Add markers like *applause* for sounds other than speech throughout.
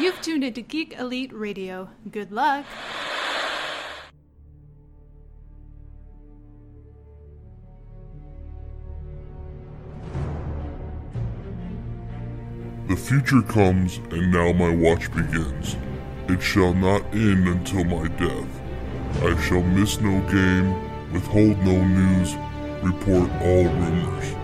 You've tuned into Geek Elite Radio. Good luck. The future comes, and now my watch begins. It shall not end until my death. I shall miss no game, withhold no news, report all rumors.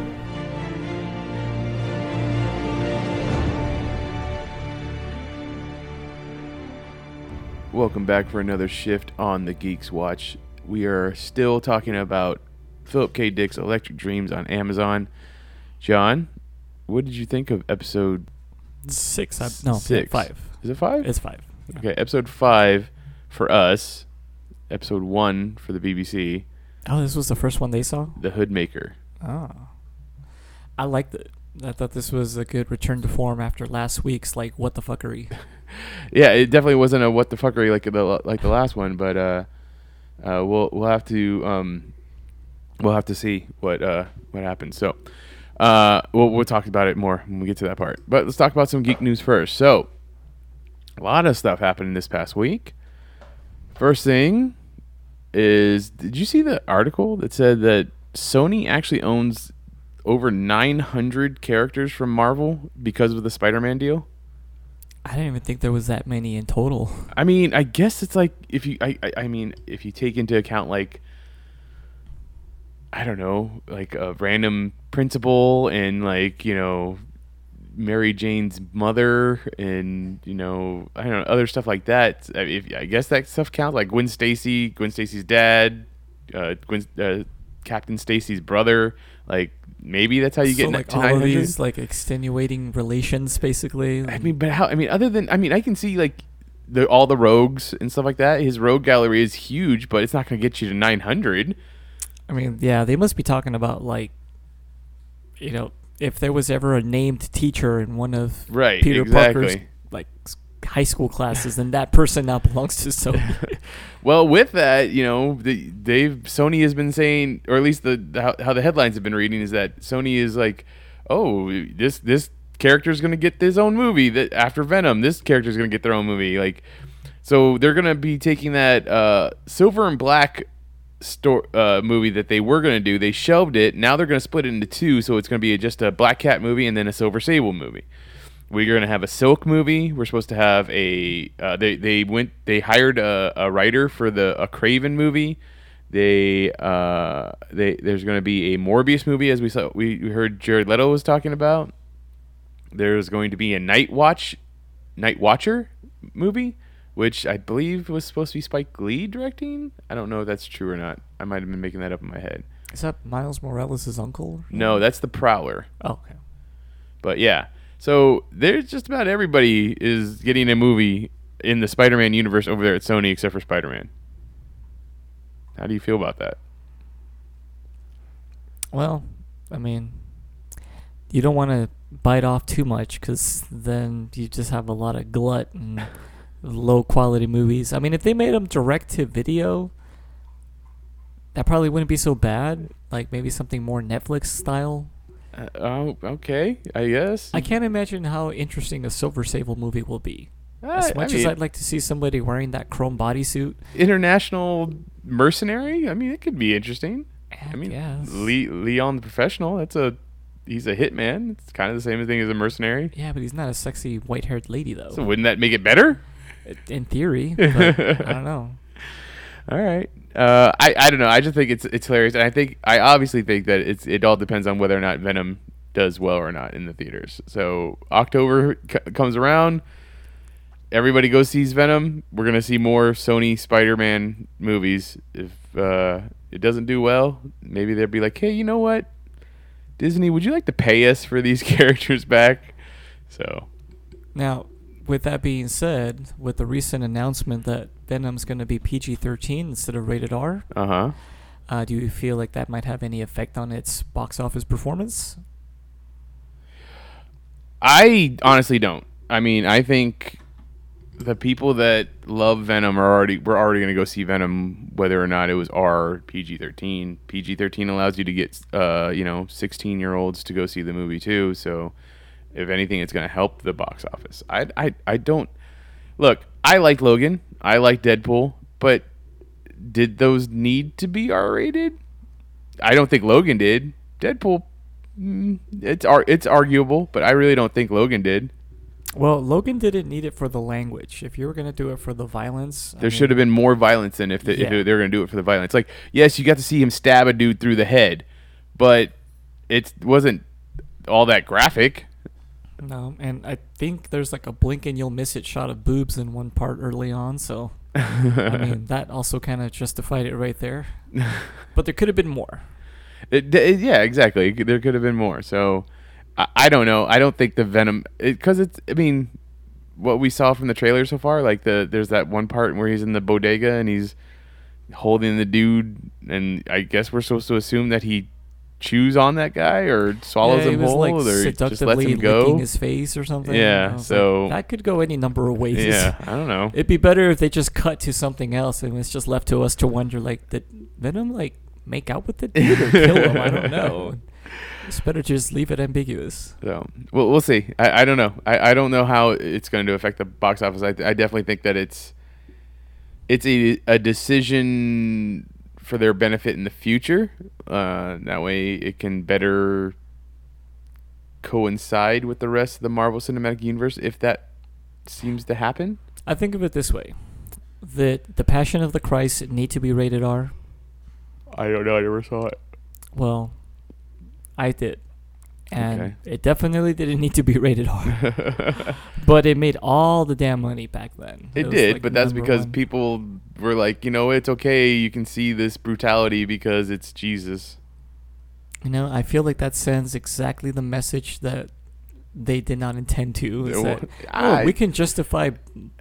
Welcome back for another shift on the Geeks Watch. We are still talking about Philip K. Dick's Electric Dreams on Amazon. John, what did you think of episode Six. I, no, six? five. Is it five? It's five. okay, episode five for us. Episode one for the BBC. Oh, this was the first one they saw. The Hoodmaker. Oh, I liked it. I thought this was a good return to form after last week's like what the fuckery. *laughs* Yeah, it definitely wasn't a what the fuckery like the like the last one, but uh, uh, we'll we'll have to um, we'll have to see what uh what happens. So, uh, we'll we'll talk about it more when we get to that part. But let's talk about some geek news first. So, a lot of stuff happened this past week. First thing is, did you see the article that said that Sony actually owns over 900 characters from Marvel because of the Spider-Man deal? I didn't even think there was that many in total. I mean, I guess it's like if you, I, I, I mean, if you take into account like, I don't know, like a random principal and like you know, Mary Jane's mother and you know, I don't know, other stuff like that. I- If I guess that stuff counts, like Gwen Stacy, Gwen Stacy's dad, uh, Gwen, uh, Captain Stacy's brother. Like maybe that's how you so get like to all of 900. these like extenuating relations, basically. I mean, but how? I mean, other than I mean, I can see like the all the rogues and stuff like that. His rogue gallery is huge, but it's not going to get you to 900. I mean, yeah, they must be talking about like, you know, if there was ever a named teacher in one of Right, Peter Parker's like high school classes, then that person now belongs to Sony. *laughs* Well, with that, you know, the, they've Sony has been saying, or at least the, the how, how the headlines have been reading is that Sony is like, oh, this this character is going to get his own movie that after Venom, this character is going to get their own movie. Like, so they're going to be taking that uh, Silver and Black store uh, movie that they were going to do. They shelved it. Now they're going to split it into two, so it's going to be just a Black Cat movie and then a Silver Sable movie. We're going to have a Silk movie. We're supposed to have a. Uh, they they went. They hired a, a writer for the a Kraven movie. They uh they there's going to be a Morbius movie as we saw we, we heard Jared Leto was talking about. There's going to be a Night Watch, Night Watcher movie, which I believe was supposed to be Spike Lee directing. I don't know if that's true or not. I might have been making that up in my head. Is that Miles Morales' uncle? No, that's the Prowler. Oh, okay. But yeah, so there's just about everybody is getting a movie in the Spider-Man universe over there at Sony, except for Spider-Man. How do you feel about that? Well, I mean, you don't want to bite off too much because then you just have a lot of glut and low quality movies. I mean, if they made them direct to video, that probably wouldn't be so bad. Like maybe something more Netflix style. Uh, oh, okay, I guess. I can't imagine how interesting a Silver Sable movie will be. As Uh, much I as I'd like to see somebody wearing that chrome bodysuit, international mercenary. I mean, it could be interesting. I mean, guess. Le- Leon the professional. That's a he's a hitman. It's kind of the same thing as a mercenary. yeah, but he's not a sexy white-haired lady though. So wouldn't that make it better? in theory, *laughs* but I don't know. All right. Uh, I I don't know. I just think it's it's hilarious, and I think I obviously think that it's it all depends on whether or not Venom does well or not in the theaters. So October c- comes around, everybody goes sees Venom. We're gonna see more Sony Spider-Man movies. If uh, it doesn't do well, maybe they'll be like, hey, you know what, Disney, would you like to pay us for these *laughs* characters back? So Now, with that being said, with the recent announcement that Venom's going to be PG-13 instead of rated R, Uh huh. uh, do you feel like that might have any effect on its box office performance? I honestly don't. I mean, I think the people that love Venom are already we're already going to go see Venom whether or not it was R PG-13. PG-13 allows you to get uh, you know, 16-year-olds to go see the movie too, so if anything it's going to help the box office. I I I don't Look, I like Logan. I like Deadpool, but did those need to be R-rated? I don't think Logan did. Deadpool mm, it's ar- it's arguable, but I really don't think Logan did. Well, Logan didn't need it for the language. If you were going to do it for the violence, There should have been more violence than if, the, Yeah. if they were going to do it for the violence. Like, yes, you got to see him stab a dude through the head, but it wasn't all that graphic. No, and I think there's like a blink and you'll miss it shot of boobs in one part early on, so I mean *laughs* that also kind of justified it right there. But there could have been more. It, it- yeah, exactly. There could have been more. So I, I don't know. I don't think the Venom because it's. I mean, what we saw from the trailer so far, like the there's that one part where he's in the bodega and he's holding the dude, and I guess we're supposed to assume that he chews on that guy or swallows yeah, him whole like or just lets him go. his face or something. Yeah, so- like, that could go any number of ways. Yeah, *laughs* I don't know. It'd be better if they just cut to something else and it's just left to us to wonder like did Venom like make out with the dude or kill him? I don't know. *laughs* It's better to just leave it ambiguous. So we'll we'll see. I, I don't know. I, I don't know how it's going to affect the box office. I, I definitely think that it's it's a a decision for their benefit in the future. Uh, that way, it can better coincide with the rest of the Marvel Cinematic Universe if that seems to happen. I think of it this way: that the Passion of the Christ need to be rated R. I don't know. I never saw it. Well, I did, and Okay. it definitely didn't need to be rated R. *laughs* but it made all the damn money back then. It was, did, like, but that's because one. people were like, you know, it's okay. You can see this brutality because it's Jesus. You know, I feel like that sends exactly the message that they did not intend to. Is that, oh, we can justify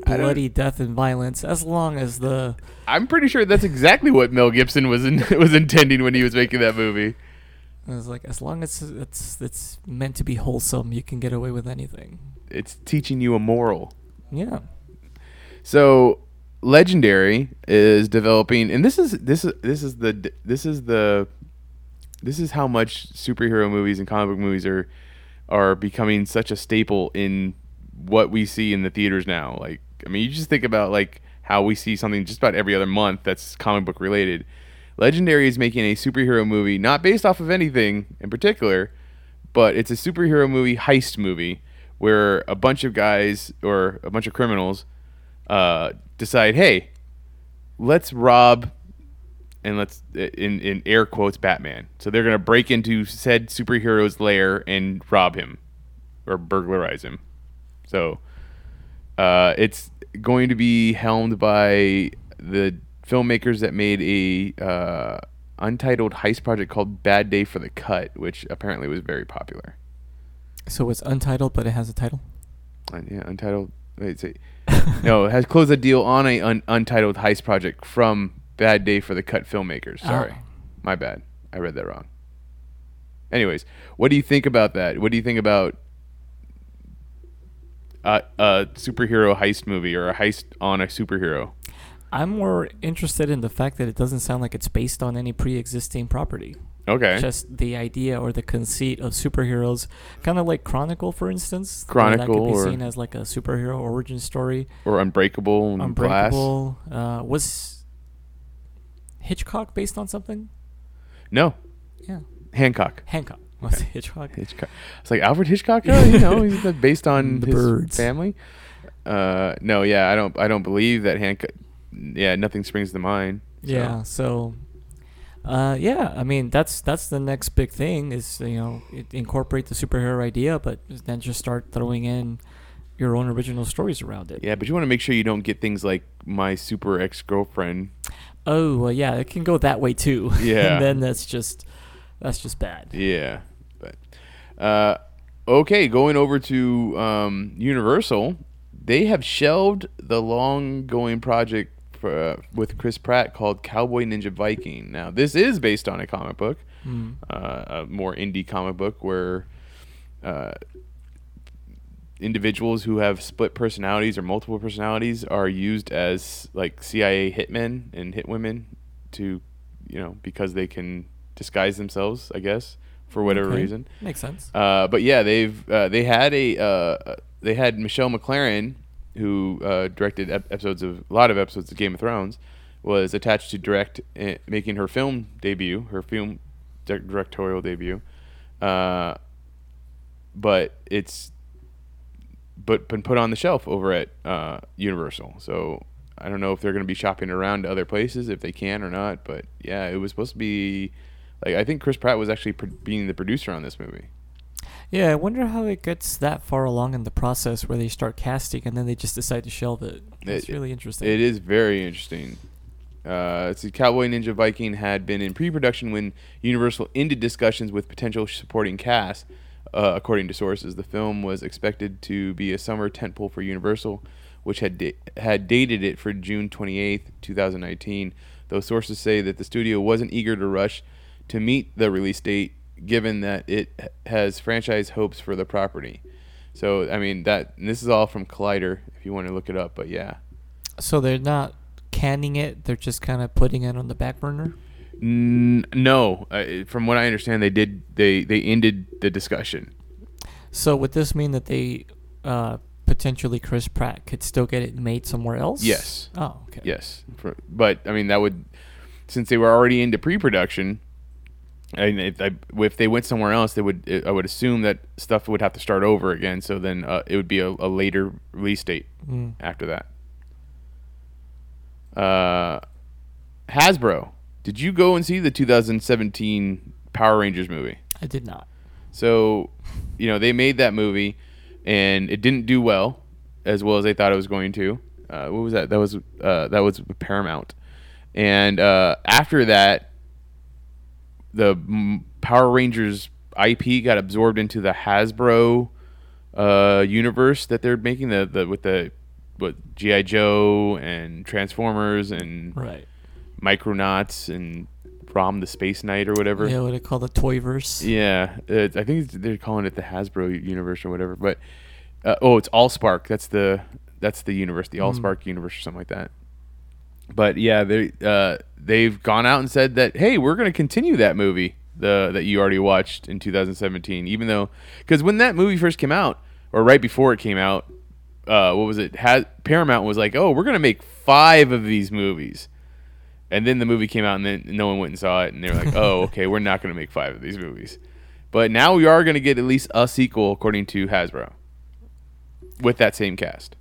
bloody death and violence as long as the I'm pretty sure that's exactly what Mel Gibson was in, *laughs* was intending when he was making that movie. It's like as long as it's it's meant to be wholesome, you can get away with anything. It's teaching you a moral. Yeah. So, Legendary is developing, and this is this is this is the this is the this is how much superhero movies and comic book movies are are becoming such a staple in what we see in the theaters now. Like, I mean, you just think about like how we see something just about every other month that's comic book related. Legendary is making a superhero movie not based off of anything in particular, but it's a superhero movie heist movie where a bunch of guys or a bunch of criminals uh, decide, hey, let's rob and let's in in air quotes Batman. So they're gonna break into said superhero's lair and rob him or burglarize him. So uh, it's going to be helmed by the filmmakers that made a uh, untitled heist project called Bad Day for the Cut, which apparently was very popular. So it's untitled, but it has a title. Uh, yeah, untitled. Wait, say, *laughs* no, it has closed a deal on a un- untitled heist project from Bad Day for the Cut filmmakers. Sorry, Oh. my bad. I read that wrong. Anyways, what do you think about that? What do you think about a, a superhero heist movie or a heist on a superhero? I'm more interested in the fact that it doesn't sound like it's based on any pre-existing property. Okay. Just the idea or the conceit of superheroes, kind of like Chronicle, for instance. where that Chronicle could be or- seen as like a superhero origin story. or Unbreakable and Unbreakable uh, was Hitchcock based on something? No, Yeah, Hancock. Hancock was it Hitchcock. Hitchcock. It's like Alfred Hitchcock. Oh, you know, he's based on *laughs* The his birds. family. Uh, no, yeah, I don't. I don't believe that Hancock. Yeah, nothing springs to mind. so. Yeah, so uh, yeah, I mean that's that's the next big thing is you know incorporate the superhero idea, but then just start throwing in your own original stories around it. Yeah, but you want to make sure you don't get things like my super ex girlfriend. Oh well, yeah, it can go that way too. *laughs* Yeah. and then that's just that's just bad. Yeah, but uh, okay, going over to um, Universal, they have shelved the long-going project for, uh, with Chris Pratt called Cowboy Ninja Viking. Now, this is based on a comic book, Hmm. uh, a more indie comic book where uh, individuals who have split personalities or multiple personalities are used as like CIA hitmen and hitwomen to, you know, because they can disguise themselves, I guess, for whatever Okay. reason. Makes sense. Uh, but yeah, they've uh, they had a uh, they had Michelle MacLaren, who uh, directed ep- episodes of a lot of episodes of Game of Thrones, was attached to direct, uh, making her film debut, her film di- directorial debut. Uh, but it's but been put on the shelf over at uh, Universal. So I don't know if they're going to be shopping around to other places if they can or not. But yeah, it was supposed to be like I think Chris Pratt was actually being the producer on this movie. Yeah, I wonder how it gets that far along in the process where they start casting and then they just decide to shelve it. It's It- really interesting. It is very interesting. Uh, it's Cowboy Ninja Viking had been in pre-production when Universal ended discussions with potential supporting cast. Uh, according to sources, the film was expected to be a summer tentpole for Universal, which had da- had dated it for June 28th, 2019. Though sources say that the studio wasn't eager to rush to meet the release date, given that it has franchise hopes for the property. So, I mean, that and this is all from Collider, if you want to look it up. But yeah, so they're not canning it; they're just kind of putting it on the back burner. N- no, uh, from what I understand, they did. They they ended the discussion. So would this mean that they uh, potentially Chris Pratt could still get it made somewhere else? Yes. Oh, okay. Yes, but I mean that would, since they were already into pre-production, and if, I, if they went somewhere else, they would. I would assume that stuff would have to start over again. So then uh, it would be a, a later release date Mm. after that. Uh, Hasbro, did you go and see the 2017 Power Rangers movie? I did not. So, you know, they made that movie, and it didn't do well, as well as they thought it was going to. Uh, what was that? That was uh, that was Paramount, and uh, after that, the mm, Power Rangers IP got absorbed into the Hasbro uh, universe that they're making the, the with the what GI Joe and Transformers and Right. Micronauts and Rom the Space Knight or whatever. Yeah, what they call the Toyverse. Yeah, it, I think they're calling it the Hasbro universe or whatever. But uh, oh, it's AllSpark. That's the that's the universe, the Mm. AllSpark universe or something like that. But yeah, they uh, they've gone out and said that hey, we're going to continue that movie the that you already watched in 2017, even though because when that movie first came out or right before it came out, uh, what was it? Had Paramount was like, oh, we're going to make five of these movies. And then the movie came out, and then no one went and saw it, and they were like, "Oh, okay, we're not going to make five of these movies." But now we are going to get at least a sequel, according to Hasbro, with that same cast.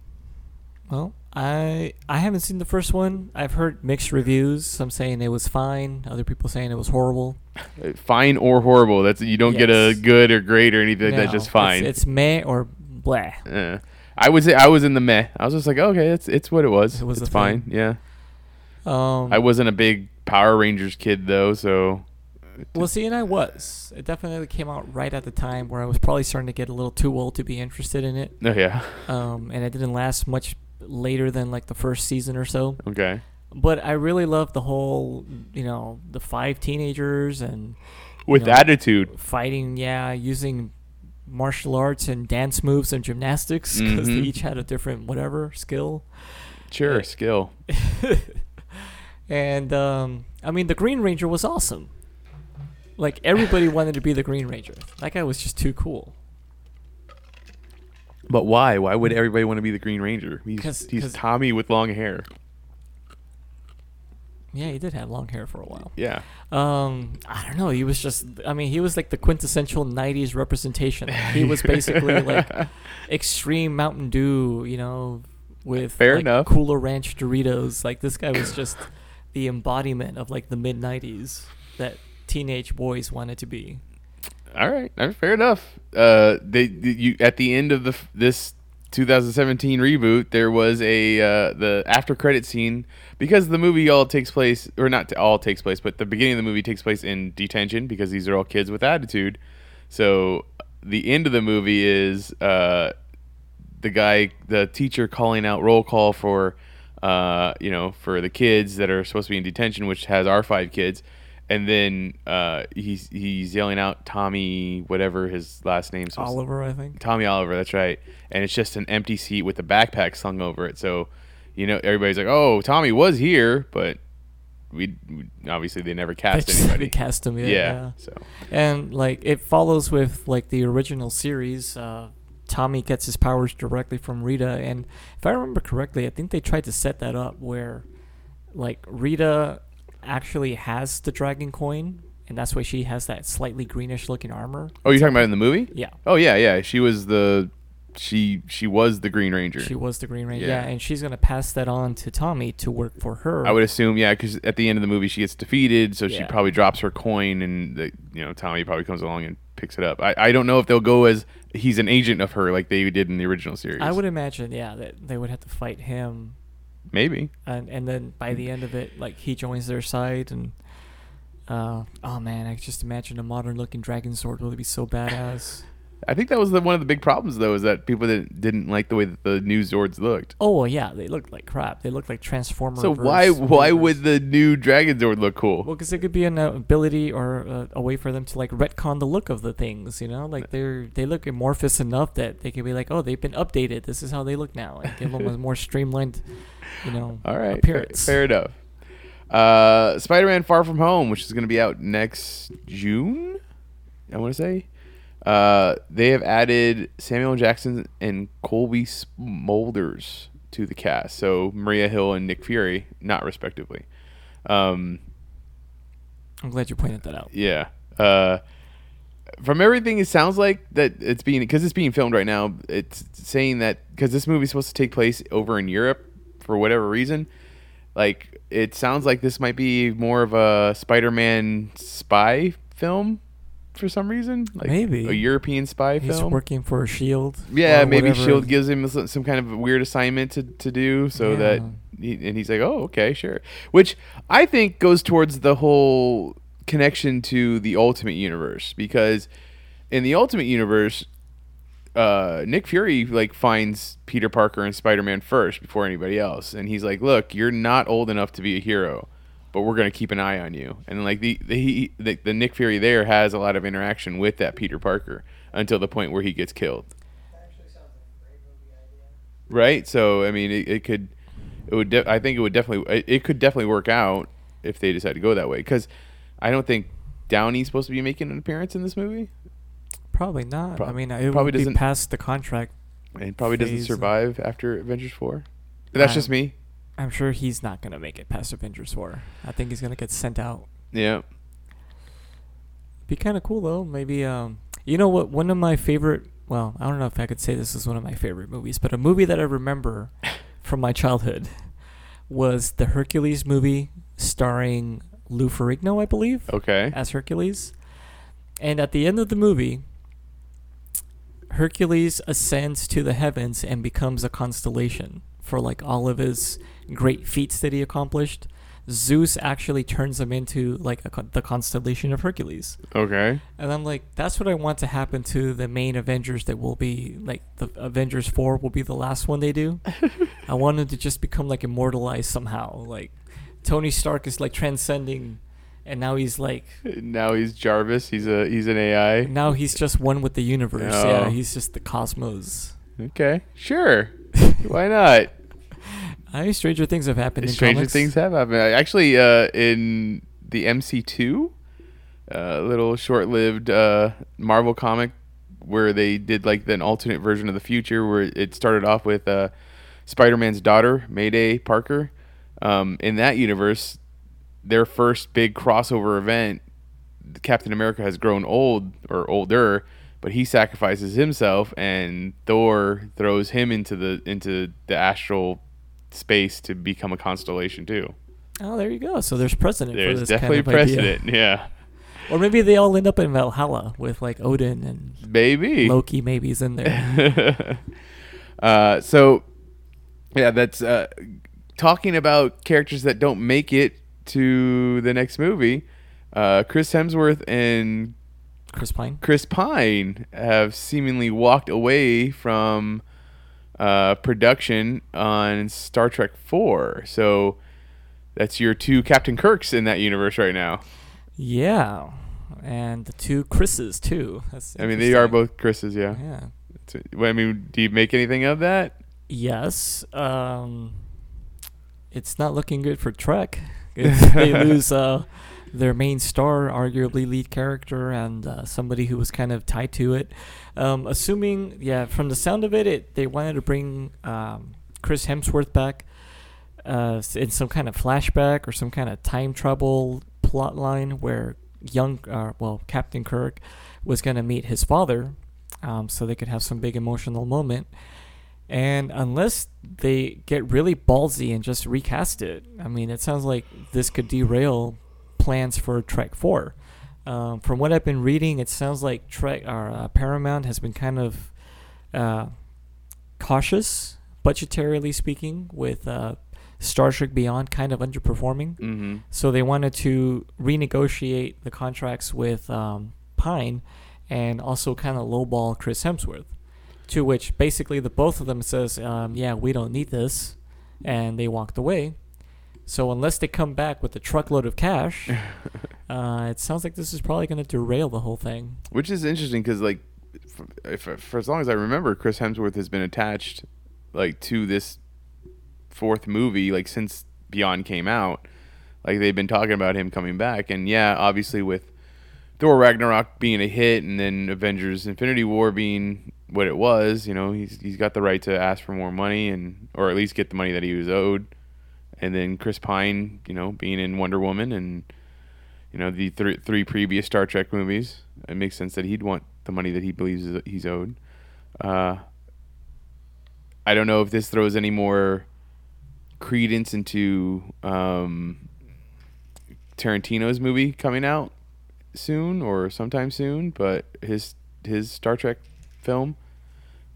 Well, I I haven't seen the first one. I've heard mixed reviews. Some saying it was fine. Other people saying it was horrible. Uh, Fine or horrible? That's you don't get a good or great or anything. That's just fine. It's, it's meh or blah. Uh, I would say I was in the meh. I was just like, okay, it's it's what it was. It was it's fine. thing. Yeah. Um, I wasn't a big Power Rangers kid though, so Well, see, and I was. It definitely came out right at the time where I was probably starting to get a little too old to be interested in it. oh yeah. Um, and it didn't last much later than like the first season or so. Okay. But I really loved the whole, you know, the five teenagers and With know, attitude. fighting. Yeah, using martial arts and dance moves and gymnastics because Mhm. they each had a different whatever skill. Sure, skill. *laughs* And um, I mean, the Green Ranger was awesome. Like everybody wanted to be the Green Ranger. That guy was just too cool. But why? Why would everybody want to be the Green Ranger? He's, 'Cause- he's 'cause- Tommy with long hair. Yeah, he did have long hair for a while. Yeah. Um, I don't know. He was just. I mean, he was like the quintessential '90s representation. He was basically *laughs* like extreme Mountain Dew, you know, with Fair like, enough. Cooler Ranch Doritos. Like this guy was just the embodiment of like the mid '90s that teenage boys wanted to be. All right, all right, fair enough. Uh, they, you at the end of the this 2017 reboot, there was a uh, the after credit scene because the movie all takes place, or not all takes place, but the beginning of the movie takes place in detention because these are all kids with attitude. So the end of the movie is uh, the guy, the teacher calling out roll call for, uh, you know, for the kids that are supposed to be in detention, which has our five kids, and then uh, he's he's yelling out Tommy, whatever his last name's supposed to- Oliver, I think. Tommy Oliver, that's right. And it's just an empty seat with a backpack slung over it. So, you know, everybody's like, "Oh, Tommy was here," but we, we obviously they never cast just anybody. haven't cast him yet. yeah, yeah. So And like it follows with like the original series. Uh, Tommy gets his powers directly from Rita, and if I remember correctly, I think they tried to set that up where, like Rita actually has the dragon coin, and that's why she has that slightly greenish looking armor. Oh, you're talking about in the movie? Yeah, Oh yeah, yeah. She was the she she was the Green Ranger. she was the Green Ranger. Yeah. Yeah. and she's gonna pass that on to Tommy to work for her. I would assume, yeah, because at the end of the movie she gets defeated, so she probably drops her coin, and the, you know Tommy probably comes along and picks it up. I, I don't know if they'll go as he's an agent of her like they did in the original series. I would imagine, yeah, that they would have to fight him maybe. and and then by the end of it, like he joins their side, and uh, oh man, I just imagine a modern looking dragon Zord would be so badass. I think that was the, one of the big problems though, is that people didn't didn't like the way that the new Zords looked. Oh well, yeah, they looked like crap. They looked like Transformers. So why why would the new Dragon Zord look cool? Well, because it could be an uh, ability or uh, a way for them to like retcon the look of the things. You know, like they're they look amorphous enough that they could be like, oh, they've been updated. This is how they look now. Like give them a more streamlined, you know, *laughs* All right, fair, fair enough. Uh, Spider-Man: Far From Home, which is going to be out next June, I want to say. Uh, they have added Samuel Jackson and Cobie Smulders to the cast, so Maria Hill and Nick Fury, not respectively. Um, I'm glad you pointed that out. yeah. Uh, from everything, it sounds like that it's being because it's being filmed right now. It's saying that because this movie is supposed to take place over in Europe for whatever reason. Like it sounds like this might be more of a Spider-Man spy film for some reason. Like Maybe. a European spy He's film. working for Shield. Yeah, maybe whatever. Shield gives him some kind of weird assignment to, to do, so that Yeah. he, and he's like, oh, okay, sure. Which I think goes towards the whole connection to the Ultimate Universe because in the Ultimate Universe, uh, Nick Fury like finds Peter Parker and Spider Man first before anybody else, and he's like, look, you're not old enough to be a hero. But we're gonna keep an eye on you, and like the the, he, the the Nick Fury there has a lot of interaction with that Peter Parker until the point where he gets killed right? So I mean, it, it could, it would. De- I think it would definitely. It, it could definitely work out if they decide to go that way. Because I don't think Downey's supposed to be making an appearance in this movie, Probably not. Prob- I mean, it probably would be doesn't- past the contract. and probably doesn't survive after Avengers four. But that's just me. I'm sure he's not gonna make it past Avengers Four. I think he's gonna get sent out. Yeah. Be kind of cool though. Maybe um, you know what? One of my favorite. Well, I don't know if I could say this is one of my favorite movies, but a movie that I remember *laughs* from my childhood was the Hercules movie starring Lou Ferrigno, I believe, Okay. as Hercules. And at the end of the movie, Hercules ascends to the heavens and becomes a constellation for like all of his great feats that he accomplished. Zeus actually turns him into like a, the constellation of Hercules. Okay. And I'm like, that's what I want to happen to the main Avengers that will be like the Avengers 4 will be the last one they do. *laughs* I want them to just become like immortalized somehow. Like Tony Stark is like transcending and now he's like *laughs* Now he's Jarvis. He's a he's an AI. now he's just one with the universe. Oh. Yeah, he's just the cosmos. Okay. Sure. Why not? I mean, stranger things have happened in Stranger things have happened. Actually, uh, in the MC2, a little short-lived uh, Marvel comic where they did like an alternate version of the future, where it started off with uh, Spider-Man's daughter, Mayday Parker. Um, in that universe, their first big crossover event, Captain America has grown old or older, but he sacrifices himself, and Thor throws him into the into the astral space to become a constellation too. Oh, there you go. So there's precedent for There's this definitely kind of idea. precedent, *laughs* yeah. Or maybe they all end up in Valhalla with like Odin and Maybe. Loki. Maybe's in there. *laughs* uh, so, yeah, that's uh, talking about characters that don't make it to the next movie. Uh, Chris Hemsworth and Chris Pine. Chris Pine have seemingly walked away from uh, production on Star Trek Four. So that's your two Captain Kirks in that universe right now. Yeah, and the two Chris's too. That's I mean, they are both Chris's, yeah. Yeah. I mean, do you make anything of that? Yes. Um, it's not looking good for Trek. *laughs* They lose uh, their main star, arguably lead character, and uh, somebody who was kind of tied to it. Um, assuming, yeah, from the sound of it, it they wanted to bring um, Chris Hemsworth back uh, in some kind of flashback or some kind of time travel plot line where young, uh, well, Captain Kirk was going to meet his father, um, so they could have some big emotional moment. And unless they get really ballsy and just recast it, I mean, it sounds like this could derail plans for Trek 4. Um, from what I've been reading, it sounds like Trek or uh, Paramount has been kind of uh, cautious, budgetarily speaking, with uh, Star Trek Beyond kind of underperforming. Mm-hmm. So they wanted to renegotiate the contracts with um, Pine and also kind of lowball Chris Hemsworth. To which basically the both of them says, um, "Yeah, we don't need this," and they walked away. So unless they come back with a truckload of cash, *laughs* uh, it sounds like this is probably going to derail the whole thing. Which is interesting because, like, for, if, for as long as I remember, Chris Hemsworth has been attached, like, to this fourth movie, like, since Beyond came out. Like, they've been talking about him coming back. And, yeah, obviously, with Thor Ragnarok being a hit and then Avengers Infinity War being what it was, you know, he's, he's got the right to ask for more money and, or at least get the money that he was owed. And then Chris Pine, you know, being in Wonder Woman and, you know, the three three previous Star Trek movies. It makes sense that he'd want the money that he believes he's owed. Uh, I don't know if this throws any more credence into um, Tarantino's movie coming out soon or sometime soon, but his his Star Trek film.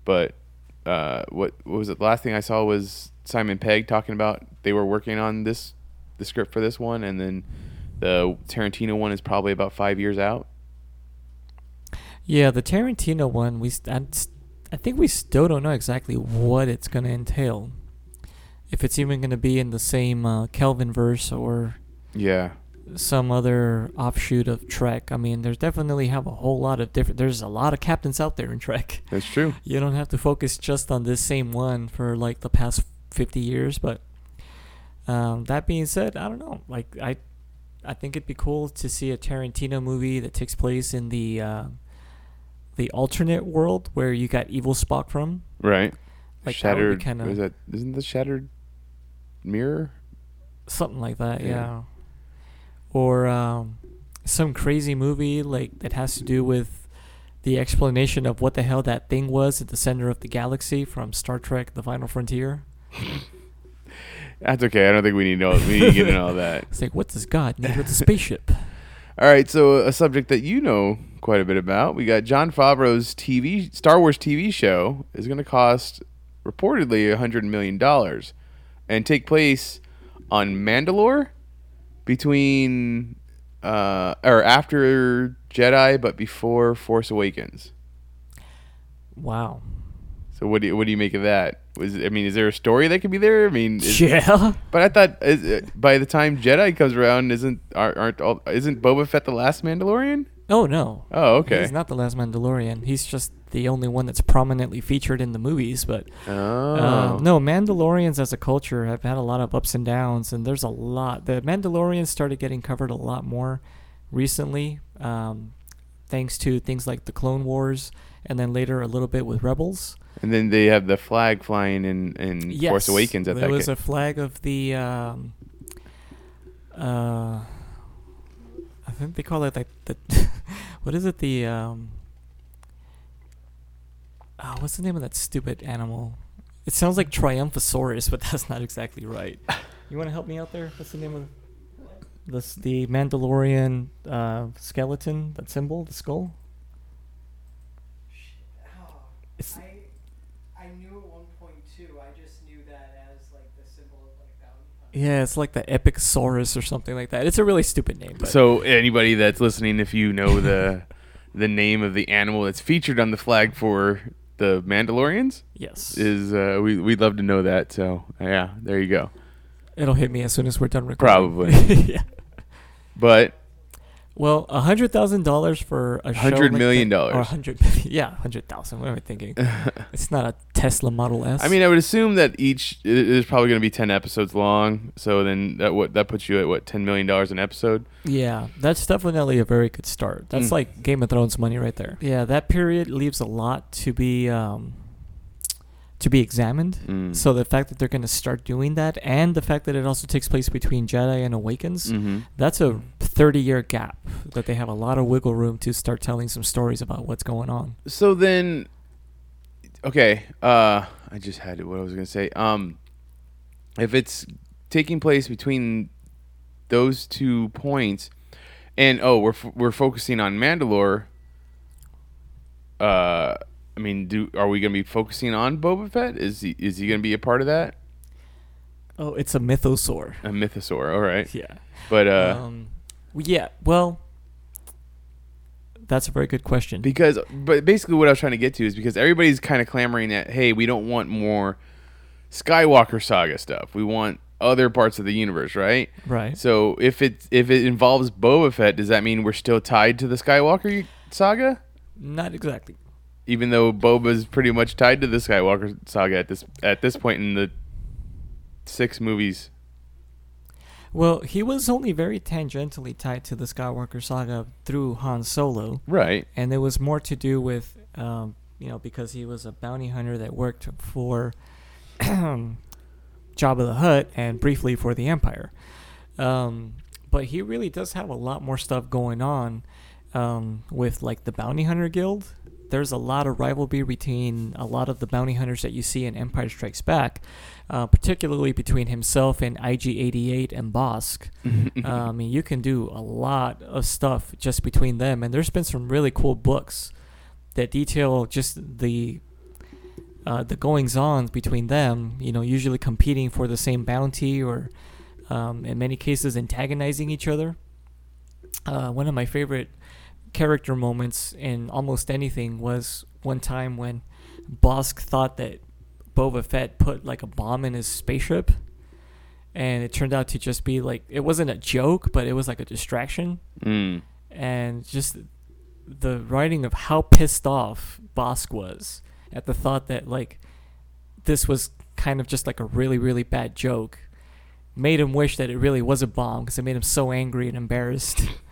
But uh, what, what was it? The last thing I saw was Simon Pegg talking about they were working on this the script for this one, and then the Tarantino one is probably about five years out. Yeah, the Tarantino one, we st- I s- I think we still don't know exactly what it's going to entail. If it's even going to be in the same uh, Kelvin verse or Yeah, some other offshoot of Trek. I mean, there's definitely have a whole lot of different. There's a lot of captains out there in Trek. that's true. *laughs* You don't have to focus just on this same one for like the past 50 years. But um, that being said, I don't know. Like I, I think it'd be cool to see a Tarantino movie that takes place in the uh, the alternate world where you got evil Spock from. Right. Like, that would be shattered. kinda- was that? Isn't the shattered mirror? something like that yeah, Yeah. or um, some crazy movie like that has to do with the explanation of what the hell that thing was at the center of the galaxy from star trek the final frontier *laughs* That's okay. I don't think we need to know. We need to get into all that. *laughs* it's like what does god need with a spaceship All right, so a subject that you know quite a bit about. We got Jon Favreau's TV Star Wars TV show is going to cost reportedly a hundred million dollars, and take place on Mandalore between uh, or after Jedi, but before Force Awakens. wow So what do you, what do you make of that? Was I mean, is there a story that could be there? I mean, is, *laughs* yeah but I thought is, uh, by the time Jedi comes around, isn't aren't, aren't all, isn't Boba Fett the last Mandalorian? oh no Oh, okay. he's not the last mandalorian he's just the only one that's prominently featured in the movies but Oh. Uh, no, Mandalorians as a culture have had a lot of ups and downs, and there's a lot. The Mandalorians started getting covered a lot more recently, um, thanks to things like the Clone Wars, and then later a little bit with Rebels. And then they have the flag flying in, in Yes, Force Awakens at there that was ga- a flag of the. Um, uh, I think they call it like the. *laughs* what is it? The. Um, oh, what's the name of that stupid animal? It sounds like Triumphosaurus, but *laughs* that's not exactly right. You want to help me out there? What's the name of this? The Mandalorian uh, skeleton, that symbol, the skull. It's, I I knew at one point too. I just knew that as like the symbol of like bounty hunter. yeah, it's like the Epic Saurus or something like that. It's a really stupid name. But So anybody that's listening, if you know the *laughs* the name of the animal that's featured on the flag for the the Mandalorians Yes. is uh, we we'd love to know that. So yeah, there you go. It'll hit me as soon as we're done recording. Probably. *laughs* yeah. But Well, a hundred thousand dollars for a show Hundred like million that- dollars. or *laughs* a hundred million. Yeah, hundred thousand. What am I thinking? *laughs* it's not a Tesla Model S. I mean, I would assume that each it is probably going to be ten episodes long. So then that what that puts you at what ten million dollars an episode. yeah, that's definitely a very good start. That's Mm. like Game of Thrones money right there. Yeah, that period leaves a lot to be um, to be examined. Mm. So the fact that they're going to start doing that, and the fact that it also takes place between Jedi and Awakens, hmm that's a 30 year gap that they have a lot of wiggle room to start telling some stories about what's going on. So then, okay. Uh, I just had what I was going to say. Um, if it's taking place between those two points, and oh, we're f- we're focusing on Mandalore. Uh, I mean, do are we going to be focusing on Boba Fett? Is he is he going to be a part of that? Oh, it's a mythosaur. A mythosaur, all right. Yeah. But uh, um, yeah. Well, that's a very good question. because but basically what I was trying to get to is because everybody's kind of clamoring that hey, we don't want more Skywalker saga stuff. We want other parts of the universe, right? right. So if it if it involves Boba Fett, does that mean we're still tied to the Skywalker saga? Not exactly. Even though Boba's pretty much tied to the Skywalker saga at this at this point in the six movies. Well, he was only very tangentially tied to the Skywalker saga through Han Solo, Right. and it was more to do with, um, you know, because he was a bounty hunter that worked for *clears throat* Jabba the Hutt and briefly for the Empire. Um, but he really does have a lot more stuff going on um, with like the bounty hunter guild. There's a lot of rivalry between a lot of the bounty hunters that you see in Empire Strikes Back, uh, particularly between himself and IG-88 and Bossk. *laughs* Uh, I mean, you can do a lot of stuff just between them, and there's been some really cool books that detail just the uh, the goings on between them. You know, usually competing for the same bounty, or um, in many cases antagonizing each other. Uh, one of my favorite character moments in almost anything was one time when Bossk thought that Boba Fett put like a bomb in his spaceship, and it turned out to just be like it wasn't a joke, but it was like a distraction, Mm. and just the writing of how pissed off Bossk was at the thought that like this was kind of just like a really really bad joke made him wish that it really was a bomb because it made him so angry and embarrassed *laughs*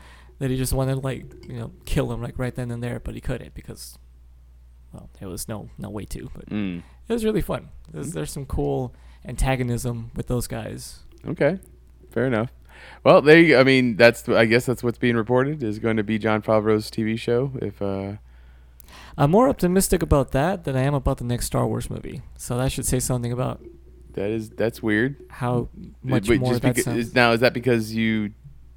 that he just wanted to like you know kill him like right then and there but he couldn't because well there was no no way to but Mm. it was really fun there's, there's some cool antagonism with those guys Okay, fair enough. Well, there you. I mean, that's. I guess that's what's being reported is going to be Jon Favreau's TV show. If uh, i'm more optimistic about that than i am about the next star wars movie so that should say something about that is that's weird. how much Wait, more that beca- sounds. is, now is that because you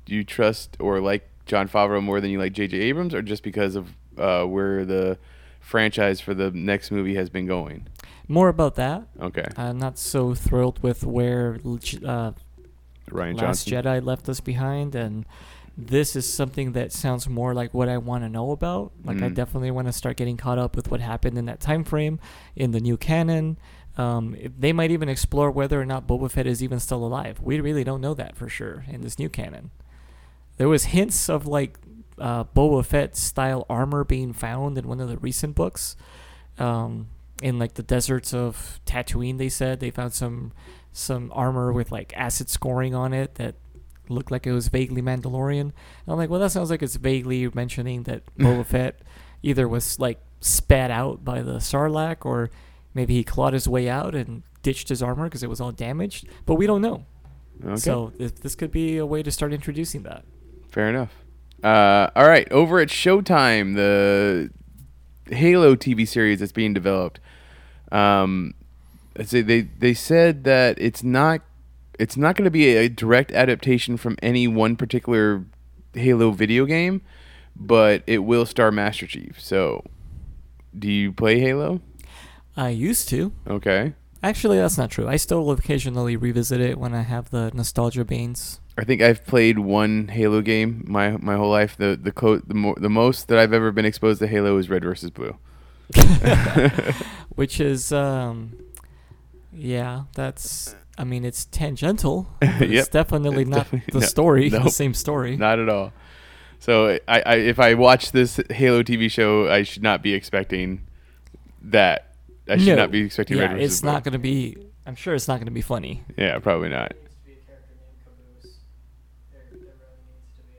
you trust or like Jon Favreau more than you like J.J. Abrams, or just because of uh, where the franchise for the next movie has been going? more about that Okay, i'm not so thrilled with where uh, Rian Last Johnson. Jedi left us behind, and this is something that sounds more like what I want to know about. Like I Mm. definitely want to start getting caught up with what happened in that time frame in the new canon. Um, they might even explore whether or not Boba Fett is even still alive. We really don't know that for sure in this new canon. There was hints of like uh, Boba Fett style armor being found in one of the recent books. Um, in like the deserts of Tatooine, they said they found some some armor with like acid scoring on it that looked like it was vaguely Mandalorian. And I'm like, well, that sounds like it's vaguely mentioning that *laughs* Boba Fett either was like spat out by the Sarlacc or maybe he clawed his way out and ditched his armor because it was all damaged. But we don't know. Okay. So th- this could be a way to start introducing that. Fair enough. Uh, all right, over at Showtime, the Halo TV series that's being developed. Um, say they they said that it's not it's not going to be a direct adaptation from any one particular Halo video game, but it will star Master Chief. So, do you play Halo? I used to. Okay. Actually, that's not true. I still occasionally revisit it when I have the nostalgia banes. I think I've played one Halo game my my whole life. The the co- the, mo- the most that I've ever been exposed to Halo is Red versus Blue. *laughs* which is um yeah that's i mean it's tangential *laughs* but it's definitely It's not definitely- the no, story *laughs* the same story Not at all. So I, I if I watch this Halo TV show, I should not be expecting that. I should No. not be expecting yeah Red versus it's Blue. not going to be i'm sure it's not going to be funny Yeah, probably not. There needs to be a character named Caboose. There, there really needs to be.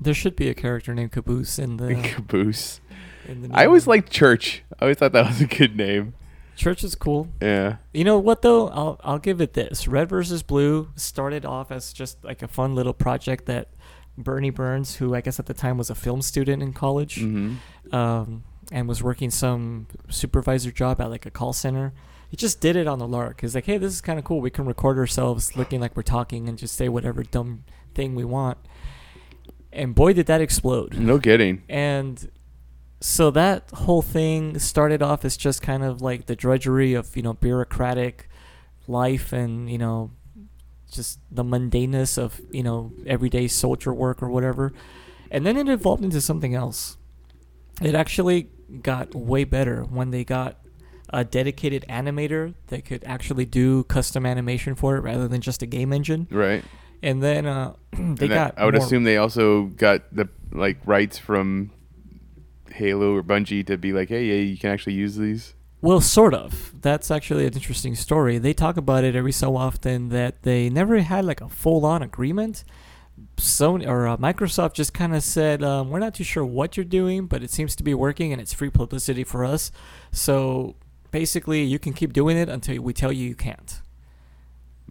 There should be a character named caboose in the *laughs* Caboose. in the I always liked Church. I always thought that was a good name. church is cool Yeah. You know what though? I'll I'll give it this. Red versus Blue started off as just like a fun little project that Burnie Burns, who I guess at the time was a film student in college, hmm um, and was working some supervisor job at like a call center. He just did it on the lark. He's like, hey, this is kind of cool. We can record ourselves looking like we're talking and just say whatever dumb thing we want. And boy, did that explode. No kidding. And so that whole thing started off as just kind of like the drudgery of, you know, bureaucratic life and, you know, just the mundaneness of, you know, everyday soldier work or whatever. And then it evolved into something else. It actually got way better when they got a dedicated animator that could actually do custom animation for it rather than just a game engine. Right. And then uh, *clears throat* they And that- got I would more- assume they also got the like rights from Halo or Bungie to be like, hey, yeah, you can actually use these. Well, sort of. That's actually an interesting story. They talk about it every so often that they never had like a full-on agreement. Sony or uh, Microsoft just kind of said, um, "We're not too sure what you're doing, but it seems to be working, and it's free publicity for us. So basically, you can keep doing it until we tell you you can't."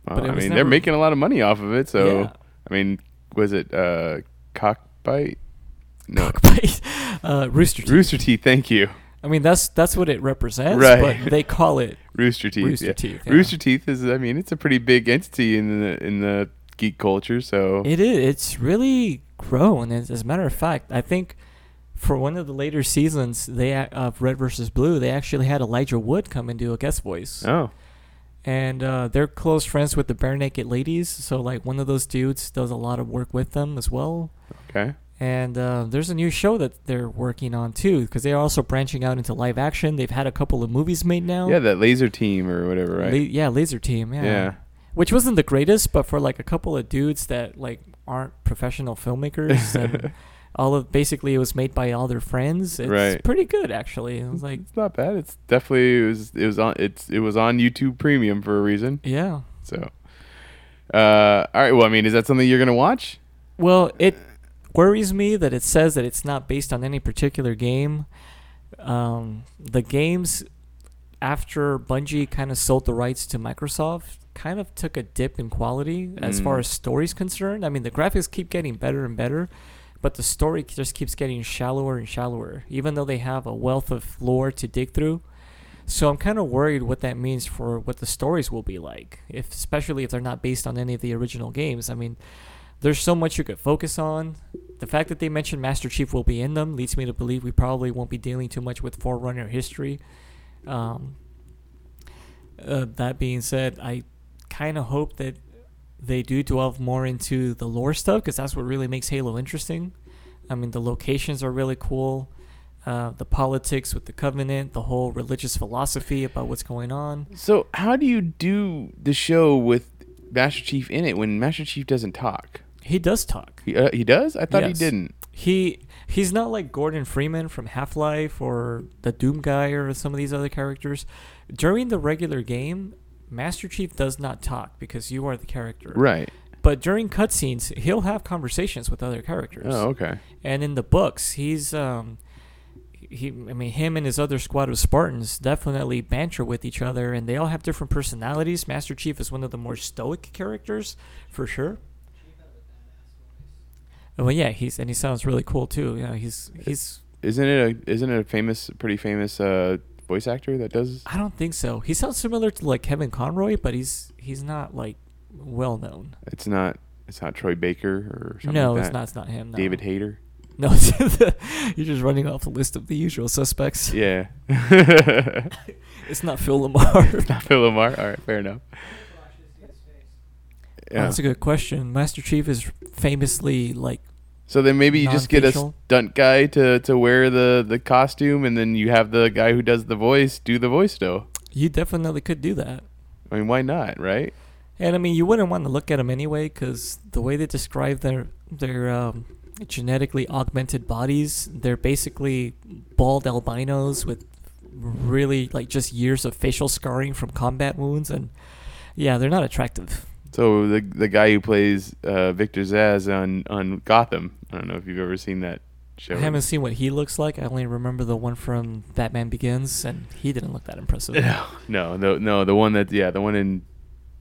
Well, But I mean, they're making a lot of money off of it. So, Yeah. I mean, was it uh, Cockbite? No, Cockbite, *laughs* uh, Rooster Teeth. Rooster Teeth. Thank you, I mean, that's that's what it represents, Right. but they call it *laughs* Rooster Teeth. Rooster yeah. Teeth, yeah. Rooster Teeth is. I mean, it's a pretty big entity in the in the geek culture. So It is. It's really grown. As, as a matter of fact, I think for one of the later seasons, they a- of Red versus Blue, they actually had Elijah Wood come and do a guest voice, oh, and uh, they're close friends with the Barenaked Ladies. So like one of those dudes does a lot of work with them as well. okay. And uh, there's a new show that they're working on too, because they are also branching out into live action. They've had a couple of movies made now. Yeah, that Laser Team or whatever, right? La- yeah, Laser Team. Yeah. yeah. Which wasn't the greatest, but for like a couple of dudes that like aren't professional filmmakers *laughs* and all of basically it was made by all their friends. It's Right. pretty good actually. It was like it's not bad. It's definitely it was it was on it's it was on YouTube Premium for a reason. yeah. So, uh, all right. Well, I mean, is that something you're gonna watch? Well, it worries me that it says that it's not based on any particular game. Um, the games after Bungie kind of sold the rights to Microsoft kind of took a dip in quality as far Mm. as story's concerned. I mean, the graphics keep getting better and better, but the story just keeps getting shallower and shallower, even though they have a wealth of lore to dig through. So I'm kind of worried what that means for what the stories will be like, if especially if they're not based on any of the original games. I mean, there's so much you could focus on. The fact that they mentioned Master Chief will be in them leads me to believe we probably won't be dealing too much with Forerunner history. Um, uh, that being said, I kind of hope that they do delve more into the lore stuff because that's what really makes Halo interesting. I mean, the locations are really cool. Uh, the politics with the Covenant, the whole religious philosophy about what's going on. So, how do you do the show with Master Chief in it when Master Chief doesn't talk? He does talk. He, uh, he does. I thought Yes. he didn't. He he's not like Gordon Freeman from Half Life or the Doom guy or some of these other characters. During the regular game, Master Chief does not talk because you are the character. Right. But during cutscenes, he'll have conversations with other characters. Oh, okay. And in the books, he's um he I mean him and his other squad of Spartans definitely banter with each other and they all have different personalities. Master Chief is one of the more stoic characters for sure. Well, yeah, he's and he sounds really cool too. You know, he's he's Isn't it a isn't it a famous, pretty famous uh, voice actor that does? I don't think so. He sounds similar to like Kevin Conroy, but he's he's not like well known. It's not. It's not Troy Baker or something. No, like it's not. It's not him. No. David Hayter. No, *laughs* you're just running off the list of the usual suspects. Yeah. *laughs* It's not Phil LaMarr. *laughs* not Phil LaMarr. All right, fair enough. Yeah. That's a good question. Master Chief is famously like So then maybe you just get a stunt guy to, to wear the, the costume, and then you have the guy who does the voice do the voice though. You definitely could do that. I mean, why not, right? And I mean, you wouldn't want to look at them anyway, because the way they describe their their um, genetically augmented bodies, they're basically bald albinos with really like just years of facial scarring from combat wounds, and yeah, they're not attractive. So the the guy who plays uh, Victor Zsasz on on Gotham. I don't know if you've ever seen that show. I haven't seen what he looks like. I only remember the one from Batman Begins, and he didn't look that impressive. No, *laughs* no, no, no. The one that yeah, the one in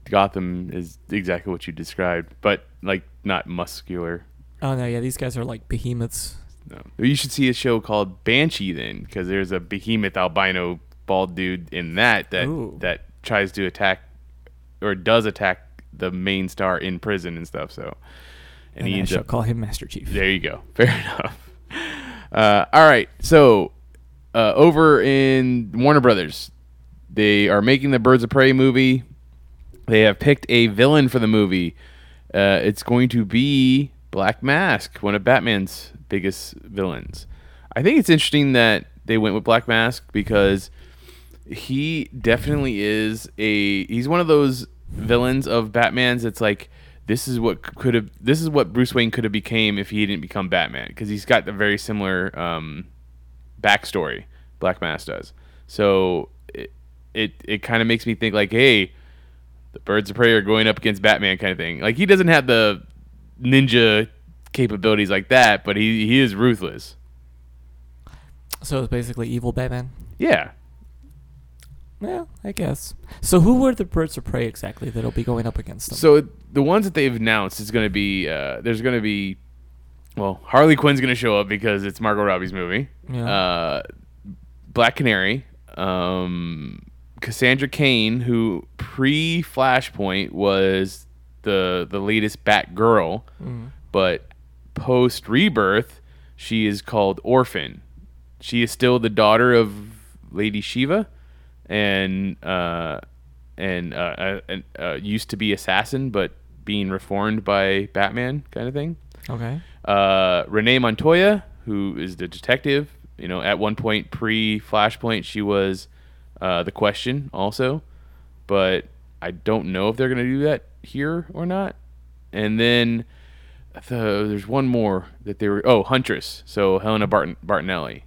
Gotham is exactly what you described, but like not muscular. Oh no, yeah, these guys are like behemoths. No, you should see a show called Banshee then, because there's a behemoth albino bald dude in that that Ooh. that tries to attack or does attack the main star in prison and stuff. So, and, And, he I shall up call him Master Chief. There you go. *laughs* Fair enough. Uh, all right. So uh, over in Warner Brothers, they are making the Birds of Prey movie. They have picked a villain for the movie. Uh, it's going to be Black Mask, one of Batman's biggest villains. I think it's interesting that they went with Black Mask because he definitely is a he's one of those villains of Batman's It's like this is what could have this is what Bruce Wayne could have became if he didn't become Batman because he's got a very similar um, backstory Black Mask does. So it it, it kind of makes me think like hey the Birds of Prey are going up against Batman kind of thing. Like he doesn't have the ninja capabilities like that, but he he is ruthless. So it's basically evil Batman. Yeah. Yeah, I guess. So who were the birds of prey exactly that'll be going up against them? So the ones that they've announced is going to be uh, there's going to be well Harley Quinn's going to show up because it's Margot Robbie's movie. Yeah. Uh, Black Canary, um, Cassandra Cain, who pre Flashpoint was the the latest Batgirl, Mm. but post Rebirth she is called Orphan. She is still the daughter of Lady Shiva, and uh, and uh, uh, and, uh, used to be assassin, but being reformed by Batman, kind of thing. Okay. Uh, Renee Montoya, who is the detective, you know, at one point pre Flashpoint, she was uh, the Question also, but I don't know if they're gonna do that here or not. And then the, there's one more that they were oh Huntress, so Helena Barton, Bertinelli,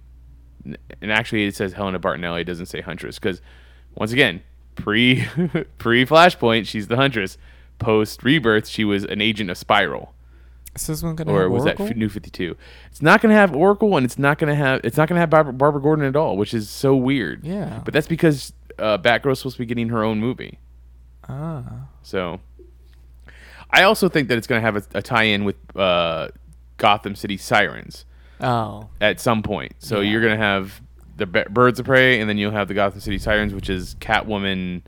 and actually it says Helena Bertinelli, it doesn't say Huntress because once again pre *laughs* pre Flashpoint she's the Huntress. Post Rebirth, she was an agent of Spyral Is this one gonna or was Oracle? that New Fifty Two? It's not going to have Oracle, and it's not going to have it's not going to have Barbara, Barbara Gordon at all, which is so weird. Yeah. but that's because uh, Batgirl's supposed to be getting her own movie. ah. So, I also think that it's going to have a, a tie-in with uh, Gotham City Sirens Oh. at some point. So Yeah. you're going to have the B- Birds of Prey, and then you'll have the Gotham City Sirens, which is Catwoman,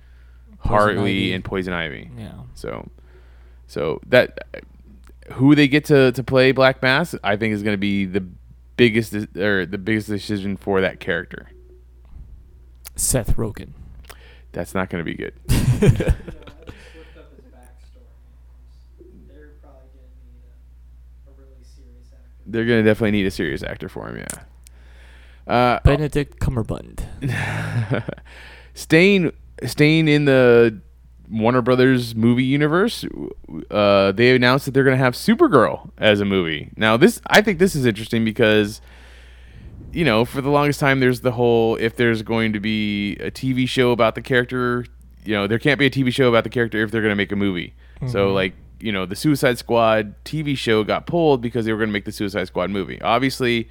Harley, Ivy. and Poison Ivy. Yeah. So, so that who they get to, to play Black Mask, I think is going to be the biggest or the biggest decision for that character. Seth Rogen. That's not going to be good. *laughs* You know, I just looked up his backstory. They're probably going to need a, a really serious actor. They're going to definitely need a serious actor for him. Yeah. Uh, Benedict Cumberbund. *laughs* staying staying in the Warner Brothers movie universe, uh, they announced that they're going to have Supergirl as a movie. Now, this I think this is interesting because you know, for the longest time, there's the whole if there's going to be a TV show about the character, you know, there can't be a TV show about the character if they're going to make a movie. So, Mhm. like, you know, the Suicide Squad TV show got pulled because they were going to make the Suicide Squad movie. Obviously,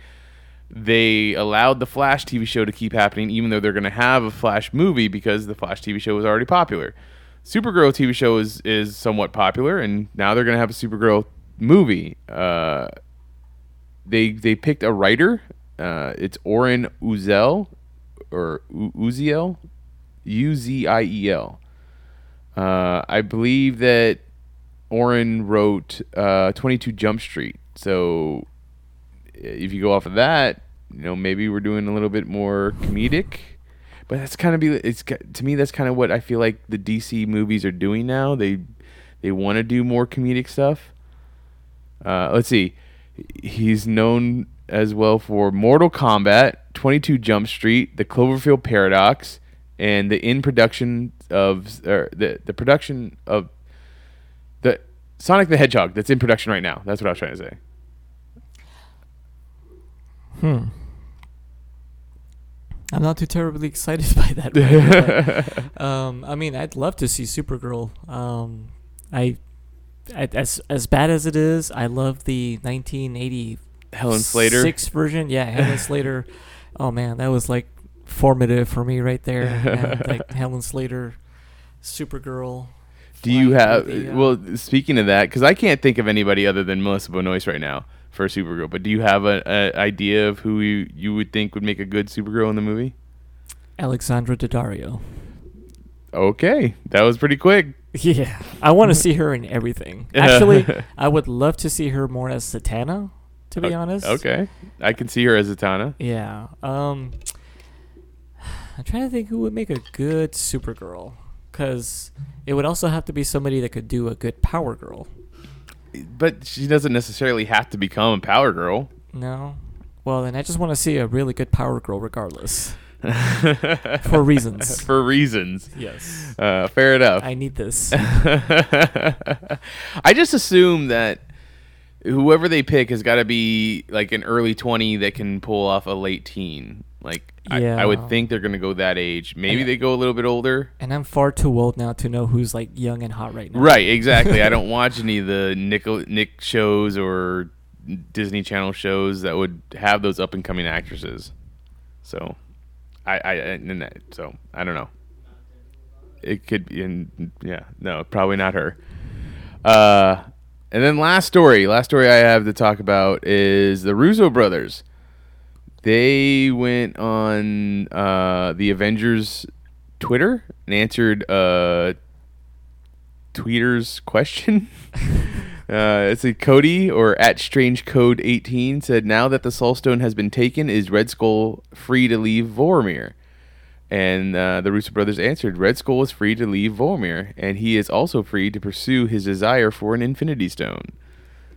they allowed the Flash TV show to keep happening, even though they're going to have a Flash movie because the Flash TV show was already popular. Supergirl TV show is is somewhat popular, and now they're going to have a Supergirl movie. Uh, they they picked a writer. Uh, it's Oren Uzel or Uziel, U Z I E L. Uh, I believe that Oren wrote uh, 22 Jump Street. So if you go off of that, you know, maybe we're doing a little bit more comedic. But that's kind of be it's to me that's kind of what I feel like the DC movies are doing now. They they want to do more comedic stuff. Uh, let's see. He's known as well for Mortal Kombat, 22 Jump Street, The Cloverfield Paradox, and the in production of or the the production of the Sonic the Hedgehog that's in production right now. That's what I was trying to say. Hmm. I'm not too terribly excited *laughs* by that. but, *laughs* um, I mean, I'd love to see Supergirl. Um, I, I, as as bad as it is, I love the 1980 Helen Slater. six version. Yeah, Helen *laughs* Slater. Oh man, that was like formative for me right there. And, like Helen Slater, Supergirl. Do you have through the, uh, well? Speaking of that, because I can't think of anybody other than Melissa Benoist right now for Supergirl. But do you have a, a idea of who you, you would think would make a good Supergirl in the movie? Alexandra Daddario. Okay, that was pretty quick. Yeah, I want to see her in everything. *laughs* Actually, I would love to see her more as Satana. To be O- honest. Okay, I can see her as Satana. Yeah. Um. I'm trying to think who would make a good Supergirl, because it would also have to be somebody that could do a good Power Girl. But she doesn't necessarily have to become a Power Girl. No. Well, then I just want to see a really good Power Girl, regardless. *laughs* For reasons. *laughs* For reasons. Yes. Uh, fair enough. I need this. *laughs* I just assume that whoever they pick has got to be like an early 20 that can pull off a late teen. Like, I, I would think they're going to go that age. Maybe Yeah. they go a little bit older. and I'm far too old now to know who's like young and hot right now. Right, exactly. I don't *laughs* watch any of the Nickel, Nick shows or Disney Channel shows that would have those up and coming actresses. So, I, I, and so I don't know. It could be, in, yeah, no, probably not her. Uh, and then last story, last story I have to talk about is the Russo brothers. They went on uh, the Avengers Twitter and answered uh, tweeter's question. *laughs* uh, it's a Cody or at Strange Code 18 said, "Now that the Soul Stone has been taken, is Red Skull free to leave Vormir?" And uh, the Russo brothers answered, "Red Skull is free to leave Vormir, and he is also free to pursue his desire for an Infinity Stone."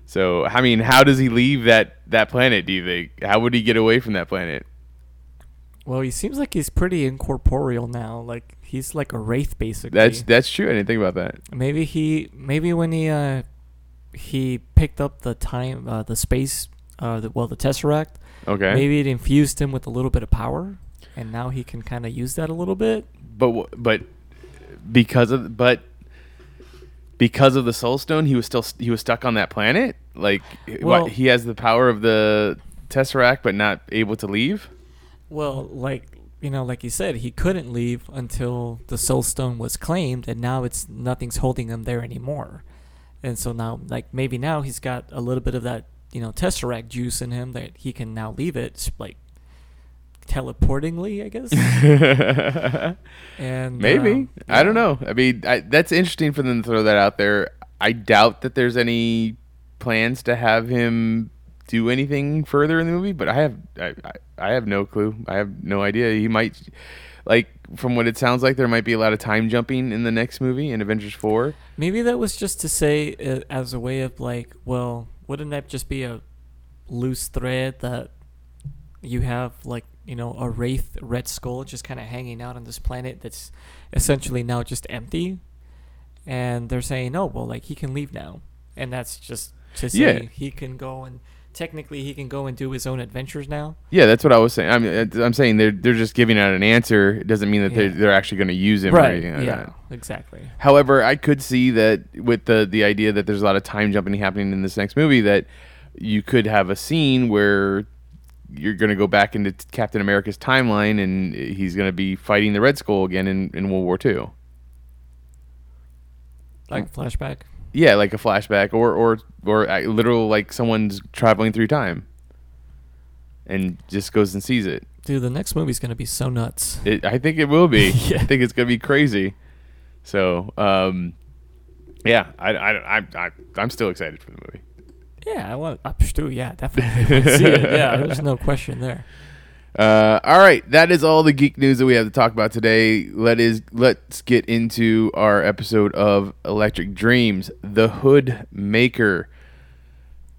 So, I mean, how does he leave that that planet? Do you think? How would he get away from that planet? Well, he seems like he's pretty incorporeal now. Like he's like a wraith, basically. That's that's true. I didn't think about that. Maybe he maybe when he uh he picked up the time uh the space uh the, well the tesseract Okay. maybe it infused him with a little bit of power and now he can kind of use that a little bit. but but because of but because of the soul stone he was still he was stuck on that planet like what, he has the power of the tesseract but not able to leave Well, like you know, like you said, he couldn't leave until the soul stone was claimed and now it's nothing's holding him there anymore. And so now like maybe now he's got a little bit of that, you know, tesseract juice in him that he can now leave it like teleportingly, I guess. *laughs* And maybe. um, i don't know. I mean I, that's interesting for them to throw that out there. I doubt that there's any plans to have him do anything further in the movie but i have i, I, I have no clue. I have no idea. He might like from what it sounds like there might be a lot of time jumping in the next movie in avengers 4 Maybe that was just to say uh, as a way of like, well, wouldn't that just be a loose thread that you have like, you know, a wraith red skull just kind of hanging out on this planet that's essentially now just empty? And they're saying, "Oh, well, like he can leave now." And that's just to say Yeah. he can go and technically he can go and do his own adventures now. Yeah, that's what I was saying. I'm, uh, I'm saying they're they're just giving out an answer. It doesn't mean that they're they're actually going to use him or anything like yeah. that. Exactly. However, I could see that with the the idea that there's a lot of time jumping happening in this next movie, that you could have a scene where you're going to go back into Captain America's timeline, and he's going to be fighting the Red Skull again in, in World War II. Like flashback. Yeah, like a flashback, or or or uh, literal like someone's traveling through time, and just goes and sees it. Dude, the next movie's going to be so nuts. It, I think it will be. *laughs* Yeah. I think it's gonna be crazy. So, um, yeah, I, I, I, I, I'm still excited for the movie. Yeah, I want. I'm. Yeah, definitely see it. Yeah, *laughs* there's no question there. Uh, all right, that is all the geek news that we have to talk about today. Let is let's get into our episode of Electric Dreams, The Hood Maker.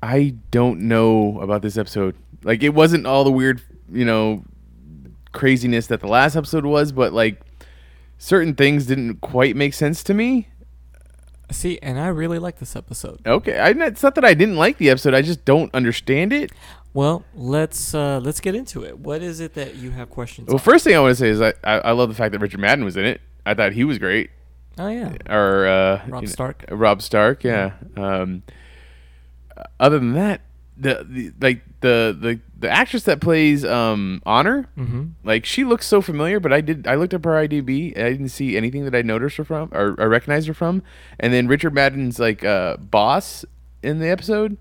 I don't know about this episode. Like it wasn't all the weird, you know, craziness that the last episode was, but like certain things didn't quite make sense to me. See, and I really like this episode. Okay, I, it's not that I didn't like the episode. I just don't understand it. Well, let's uh, let's get into it. What is it that you have questions? Well, on? first thing I want to say is I, I I love the fact that Richard Madden was in it. I thought he was great. oh yeah, Or uh, Robb you know, Stark. Robb Stark, yeah. Um, other than that, the, the like the the the actress that plays um Honor, Mm-hmm. like she looks so familiar, but I did I looked up her IDB, and I didn't see anything that I noticed her from or I recognized her from. And then Richard Madden's like uh boss in the episode,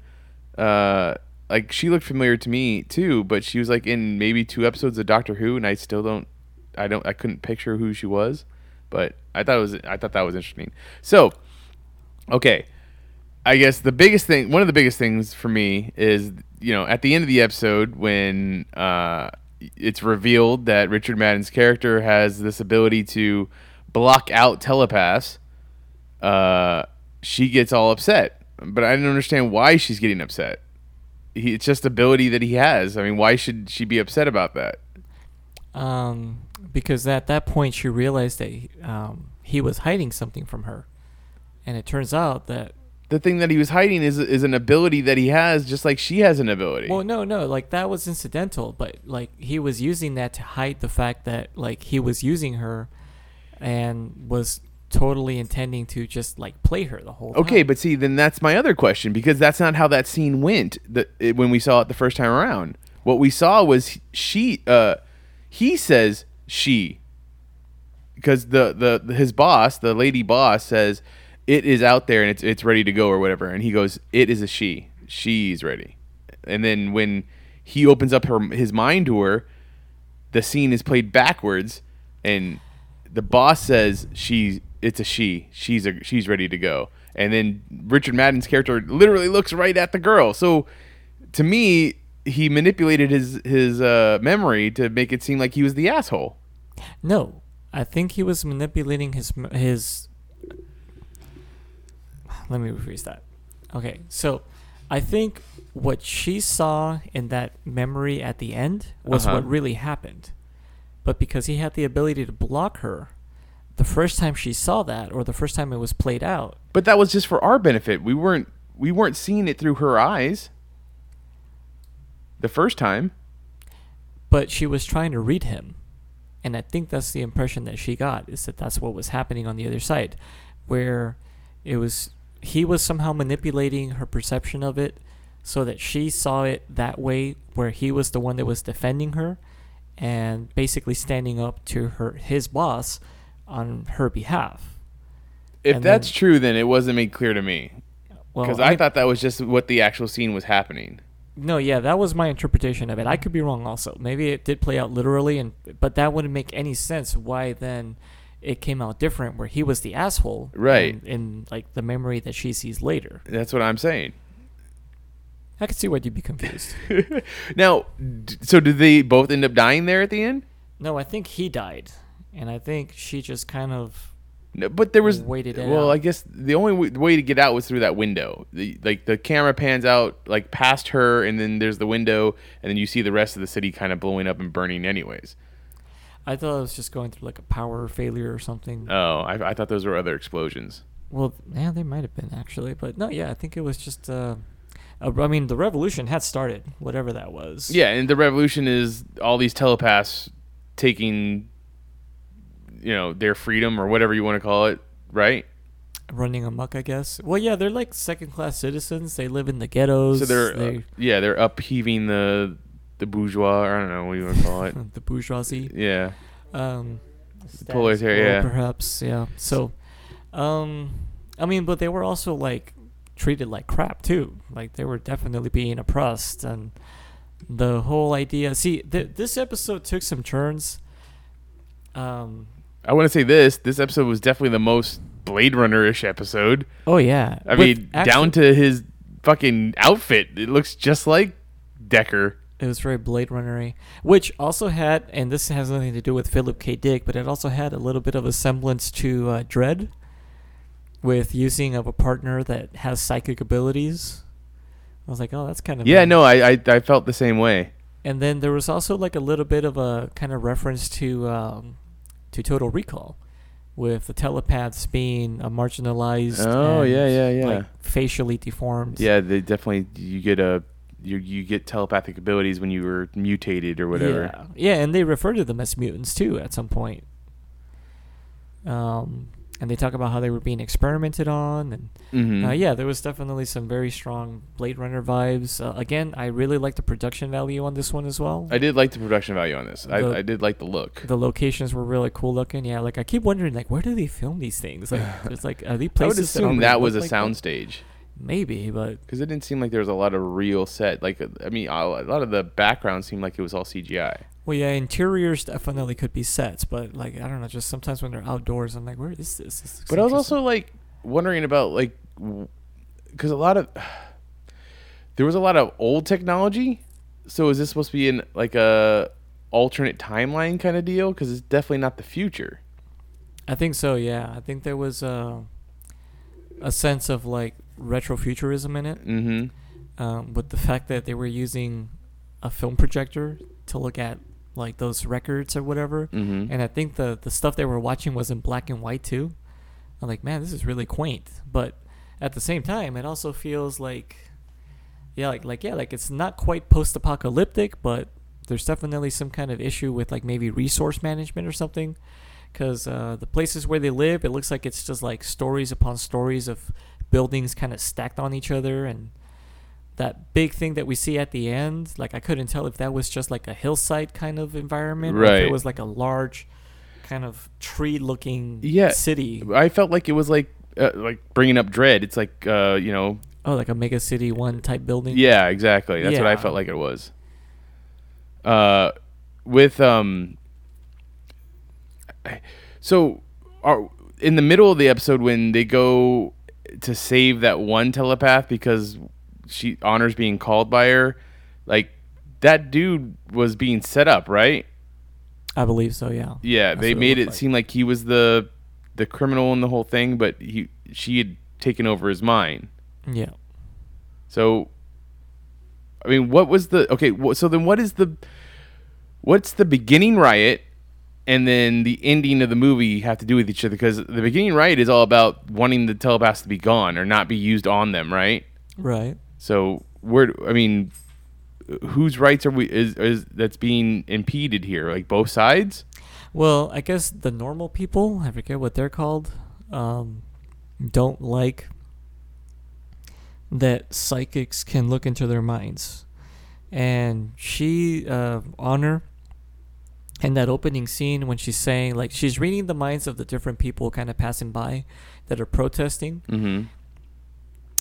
uh like she looked familiar to me too, but she was like in maybe two episodes of Doctor Who, and I still don't I don't I couldn't picture who she was, but I thought it was I thought that was interesting. So, okay. I guess the biggest thing, one of the biggest things for me is, you know, at the end of the episode when uh, it's revealed that Richard Madden's character has this ability to block out telepaths, uh, she gets all upset. But I don't understand why she's getting upset. He, it's just ability that he has. I mean, why should she be upset about that? Um, because at that point she realized that um, he was hiding something from her, and it turns out that The thing that he was hiding is is an ability that he has, just like she has an ability. well, no, no, like that was incidental, but like he was using that to hide the fact that like he was using her, and was totally intending to just like play her the whole time. Okay, but see, then that's my other question because that's not how that scene went. The, it, when we saw it the first time around, what we saw was she. Uh, he says she, because the, the the his boss, the lady boss, says it is out there and it's it's ready to go or whatever, and he goes, it is a she. She's ready. And then when he opens up her his mind to her, the scene is played backwards, and the boss says she's it's a she. She's a she's ready to go. And then Richard Madden's character literally looks right at the girl. So to me, he manipulated his his uh, memory to make it seem like he was the asshole. No, I think he was manipulating his his. Let me rephrase that. Okay, so I think what she saw in that memory at the end was Uh-huh. what really happened, but because he had the ability to block her, the first time she saw that, or the first time it was played out, But that was just for our benefit. We weren't we weren't seeing it through her eyes. The first time. but she was trying to read him and i think that's the impression that she got is that that's what was happening on the other side where it was he was somehow manipulating her perception of it so that she saw it that way where he was the one that was defending her and basically standing up to her his boss on her behalf If And that's then- true, then it wasn't made clear to me well because I, thought that was just what the actual scene was happening. No, yeah, that was my interpretation of it. I could be wrong also. Maybe it did play out literally and but that wouldn't make any sense why then it came out different where he was the asshole Right. in, in like the memory that she sees later. That's what I'm saying. I could see why you'd be confused. *laughs* now, d- so did they both end up dying there at the end? no, I think he died. And I think she just kind of No, but there was Waited it well, out. I guess the only w- way to get out was through that window. The, like the camera pans out like past her, and then there's the window, and then you see the rest of the city kind of blowing up and burning. Anyways, I thought it was just going through like a power failure or something. oh, I, I thought those were other explosions. Well, yeah, they might have been actually, but no, yeah, I think it was just. Uh, I mean, the revolution had started, whatever that was. Yeah, and the revolution is all these telepaths taking, you know, their freedom or whatever you want to call it, right? running amok, I guess. Well, yeah, they're like second-class citizens. They live in the ghettos. So they're uh, yeah, they're upheaving the the bourgeois. Or I don't know what you want to call it. *laughs* the bourgeoisie. yeah, Um, status proletariat, yeah. perhaps. Yeah. So, um, I mean, but they were also like treated like crap too. Like they were definitely being oppressed, and the whole idea. See, th- this episode took some turns. Um. I want to say this. This episode was definitely the most Blade Runner ish episode. Oh yeah. I With mean, down to his fucking outfit. It looks just like Decker. It was very Blade Runnery, which also had, and this has nothing to do with Philip K. Dick, but it also had a little bit of a semblance to uh, Dredd, with using of a partner that has psychic abilities, I was like, oh, that's kind of Yeah, nice. no, I, I I felt the same way. And then there was also like a little bit of a kind of reference to um, to Total Recall, with the telepaths being uh, marginalized. Oh, and, yeah, yeah, yeah. Like facially deformed. Yeah, they definitely you get a you you get telepathic abilities when you were mutated or whatever. Yeah, yeah, and they refer to them as mutants too at some point. Um, and they talk about how they were being experimented on, and Mm-hmm. uh, yeah, there was definitely some very strong Blade Runner vibes. Uh, again, I really like the production value on this one as well. I did like the production value on this. The- I, I did like the look. the locations were really cool looking. Yeah, like I keep wondering, like, where do they film these things? Like, *sighs* it's like, are they I would places that assume that was a look like soundstage Maybe, but because it didn't seem like there was a lot of real set. Like I mean, a lot of the background seemed like it was all CGI. well, yeah, interiors definitely could be sets, but like, I don't know, just sometimes when they're outdoors, I'm like, where is this? this But I was also like wondering about like because a lot of *sighs* there was a lot of old technology. So is this supposed to be in like a alternate timeline kind of deal? Because it's definitely not the future. I think so. Yeah, I think there was a a sense of like retrofuturism in it, Mm-hmm. um, with the fact that they were using a film projector to look at like those records or whatever. Mm-hmm. And I think the the stuff they were watching was in black and white too. I'm like, man, this is really quaint. But at the same time, it also feels like, yeah, like like yeah, like it's not quite post-apocalyptic, but there's definitely some kind of issue with like maybe resource management or something. Because uh, the places where they live, it looks like it's just like stories upon stories of buildings kind of stacked on each other and that big thing that we see at the end like i couldn't tell if that was just like a hillside kind of environment or if Right. it was like a large kind of tree looking Yeah. city I felt like it was like uh, like bringing up Dredd. It's like uh, you know, oh like a mega city one type building yeah, exactly. That's what I felt like it was. Uh, with um, so are in the middle of the episode when they go to save that one telepath because she honors being called by her, like that dude was being set up, right? i believe so yeah Yeah, That's they what it made it like. seem like he was the the criminal in the whole thing, but he she had taken over his mind. yeah So, I mean, what was the okay? So then, what is the what's the beginning riot, and then the ending of the movie have to do with each other? Because the beginning right is all about wanting the telepaths to be gone or not be used on them, right? right So where I mean, whose rights are we is is that's being impeded here? Like both sides? well i guess the normal people i forget what they're called um, don't like that psychics can look into their minds and she uh, honor in that opening scene when she's saying like she's reading the minds of the different people kind of passing by that are protesting. Mm-hmm.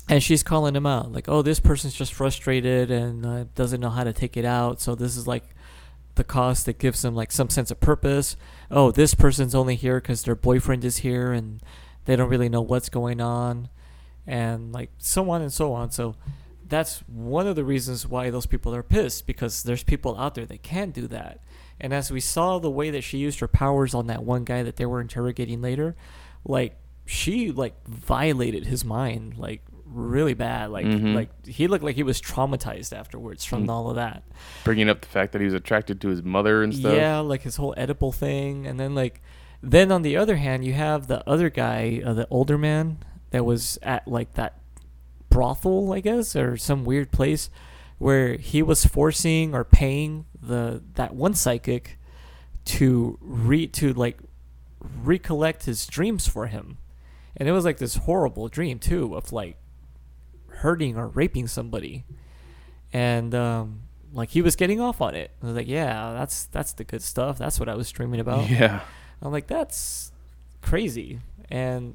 and she's calling them out like oh this person's just frustrated and uh, doesn't know how to take it out. So this is like the cause that gives them like some sense of purpose. Oh this person's only here because their boyfriend is here and they don't really know what's going on. And like so on and so on. So that's one of the reasons why those people are pissed because there's people out there that can do that and as we saw the way that she used her powers on that one guy that they were interrogating later like she like violated his mind like really bad like Mhm. like he looked like he was traumatized afterwards from Mm. all of that Bringing up the fact that he was attracted to his mother and stuff. yeah, like his whole Oedipal thing, and then like, then on the other hand, you have the other guy, uh, the older man that was at like that brothel, I guess, or some weird place where he was forcing or paying the that one psychic to re to like recollect his dreams for him, and it was like this horrible dream too of like hurting or raping somebody, and um, like he was getting off on it. I was like, yeah, that's that's the good stuff. That's what I was dreaming about. Yeah. I'm like, that's crazy. And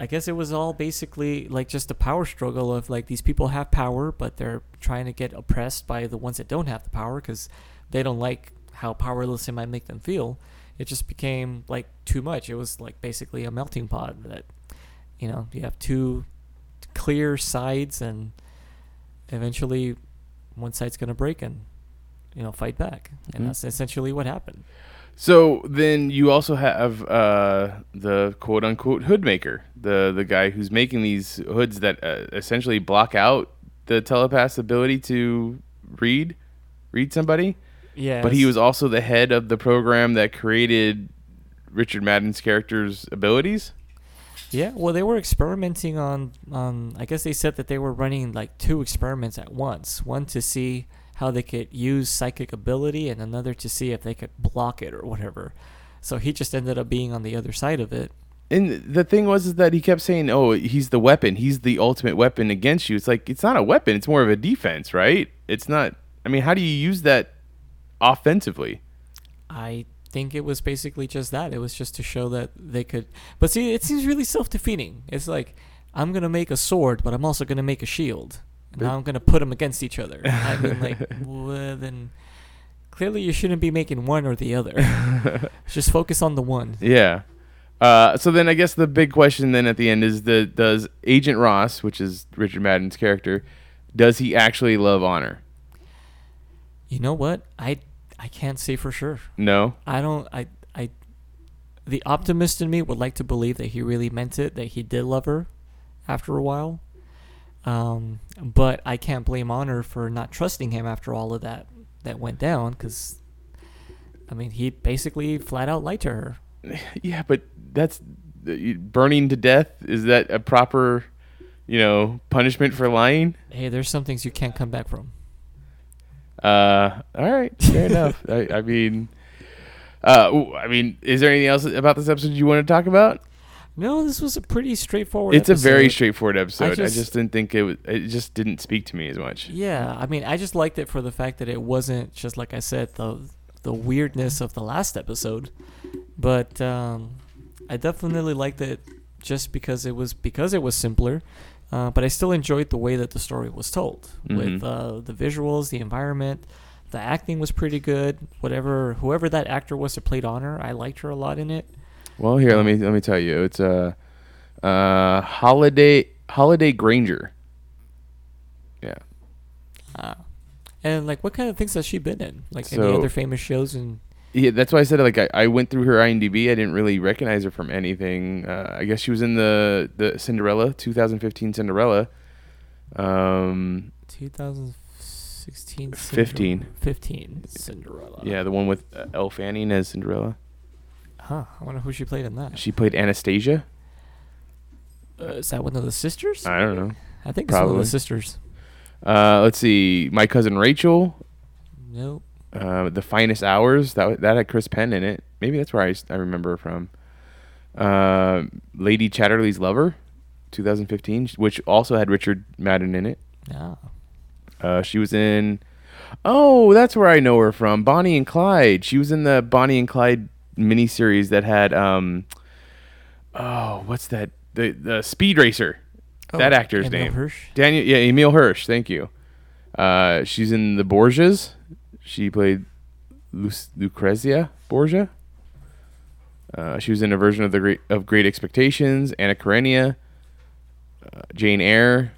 I guess it was all basically like just a power struggle of like these people have power, but they're trying to get oppressed by the ones that don't have the power because they don't like how powerless it might make them feel. It just became like too much. It was like basically a melting pot that, you know, you have two clear sides and eventually one side's going to break and, you know, fight back. And Mhm. that's essentially what happened. So then you also have uh, the quote unquote hood maker, the the guy who's making these hoods that uh, essentially block out the telepath's ability to read read somebody. Yeah. But he was also the head of the program that created Richard Madden's character's abilities. Yeah, well, they were experimenting on. on I guess they said that they were running like two experiments at once. One to see how they could use psychic ability, and another to see if they could block it or whatever. So he just ended up being on the other side of it. And the thing was is that he kept saying, "Oh, he's the weapon. He's the ultimate weapon against you." It's like it's not a weapon. It's more of a defense, right? It's not. I mean, how do you use that offensively? I think it was basically just that. It was just to show that they could. But see, it seems really self defeating. It's like, I'm going to make a sword, but I'm also going to make a shield. And now I'm going to put them against each other. I mean, like, *laughs* well, then clearly you shouldn't be making one or the other. *laughs* just focus on the one. Yeah. Uh, so then I guess the big question then at the end is the does Agent Ross, which is Richard Madden's character, does he actually love honor? You know what? I I can't say for sure. No. I don't. I I. The optimist in me would like to believe that he really meant it. That he did love her, after a while. Um, but I can't blame Honor for not trusting him after all of that that went down. Because, I mean, he basically flat out lied to her. *sighs* Yeah, but that's burning to death. Is that a proper, you know, punishment for lying? Hey, there's some things you can't come back from. Uh, all right, fair enough. *laughs* I, I mean, uh, I mean, is there anything else about this episode you want to talk about? No, this was a pretty straightforward. It's a very straightforward episode. I just, just- didn't think it was. It just didn't speak to me as much. Yeah, I mean, I just liked it for the fact that it wasn't just like I said the the weirdness of the last episode, but um, I definitely liked it just because it was because it was simpler. Uh, but I still enjoyed the way that the story was told with Mhm. uh, the visuals, the environment, the acting was pretty good. Whatever, whoever that actor was that played Honor, I liked her a lot in it. Well, here let me let me tell you. It's a uh, uh, Holliday Holliday Grainger. Yeah. Uh, and like, what kind of things has she been in? Like any other famous shows? And Yeah, that's why I said like I, I went through her IMDb. I didn't really recognize her from anything. Uh, I guess she was in the the Cinderella 2015 Cinderella. Um, 2016, 15. 15 Cinderella. yeah, the one with uh, Elle Fanning as Cinderella. Huh. I wonder who she played in that. She played Anastasia. Uh, is that one of the sisters? I don't know. I think it's one of the sisters. Uh, let's see, my cousin Rachel. Nope. Uh, the finest hours that that had Chris Penn in it. Maybe that's where I, I remember her from. Uh, Lady Chatterley's Lover, 2015, which also had Richard Madden in it. Yeah. Uh, she was in. Oh, that's where I know her from. Bonnie and Clyde. She was in the Bonnie and Clyde miniseries that had um. Oh, what's that? The the Speed Racer. that Oh, actor's Emile name. Hirsch? Daniel. Yeah, Emile Hirsch. Thank you. Uh, she's in the Borgias. She played Luc- Lucrezia Borgia. Uh, she was in a version of the Great of Great Expectations, Anna Karenina, uh, Jane Eyre,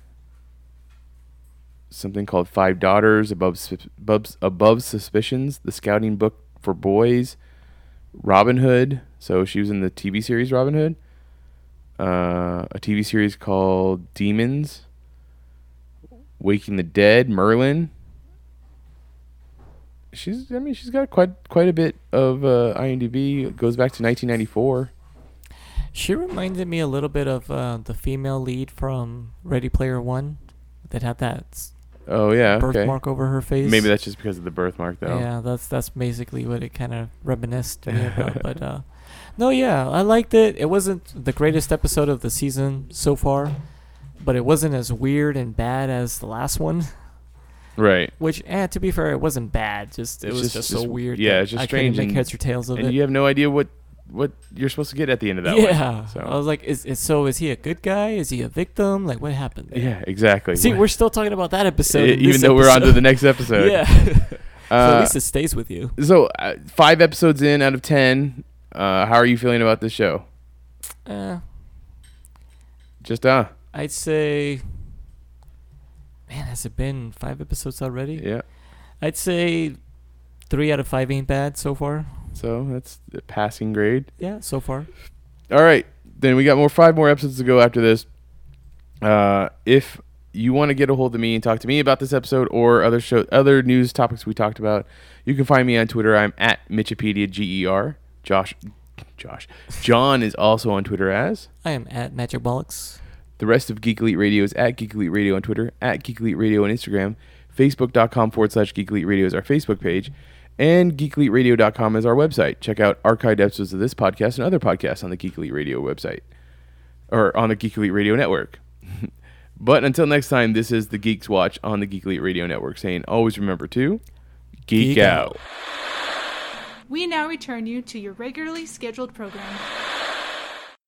something called Five Daughters, Above Above, Above Suspicions, the Scouting Book for Boys, Robin Hood. So she was in the TV series Robin Hood. Uh, a TV series called Demons, Waking the Dead, Merlin. She's, I mean, she's got quite quite a bit of uh, IMDb. It goes back to 1994. She reminded me a little bit of uh, the female lead from Ready Player One that had that Oh yeah, okay. birthmark over her face. Maybe that's just because of the birthmark, though. Yeah, that's that's basically what it kind of reminisced me about. *laughs* But uh, no, yeah, I liked it. It wasn't the greatest episode of the season so far, but it wasn't as weird and bad as the last one. Right. Which, eh, to be fair, it wasn't bad. Just it It's was just- just, so weird. yeah, it's just I strange couldn't make and- heads or tails of And it. you have no idea what what you're supposed to get at the end of that one. yeah, So I was like, is, is so? Is he a good guy? Is he a victim? Like, what happened? There? yeah, exactly. See, we're still talking about that episode. in even though we're on to the next episode. yeah. *laughs* so at Uh, least it stays with you. so uh, five episodes in out of ten. Uh, how are you feeling about this show? Uh, Just uh, I'd say, man, has it been five episodes already? yeah. I'd say three out of five ain't bad so far. So that's the passing grade. Yeah, so far. All right, then we got more five more episodes to go after this. Uh, if you want to get a hold of me and talk to me about this episode or other show, other news topics we talked about, you can find me on Twitter. I'm at Mitchipedia G E R. Josh, Josh, John is also on Twitter as. I am at Magic Bollocks. The rest of Geek Elite Radio is at Geek Elite Radio on Twitter, at Geek Elite Radio on Instagram, Facebook.com forward slash Geek Elite Radio is our Facebook page, and GeekEliteRadio.com is our website. Check out archived episodes of this podcast and other podcasts on the Geek Elite Radio website, or on the Geek Elite Radio Network. *laughs* but until next time, this is the Geeks Watch on the Geek Elite Radio Network saying always remember to geek, Geek out. out. We now return you to your regularly scheduled program.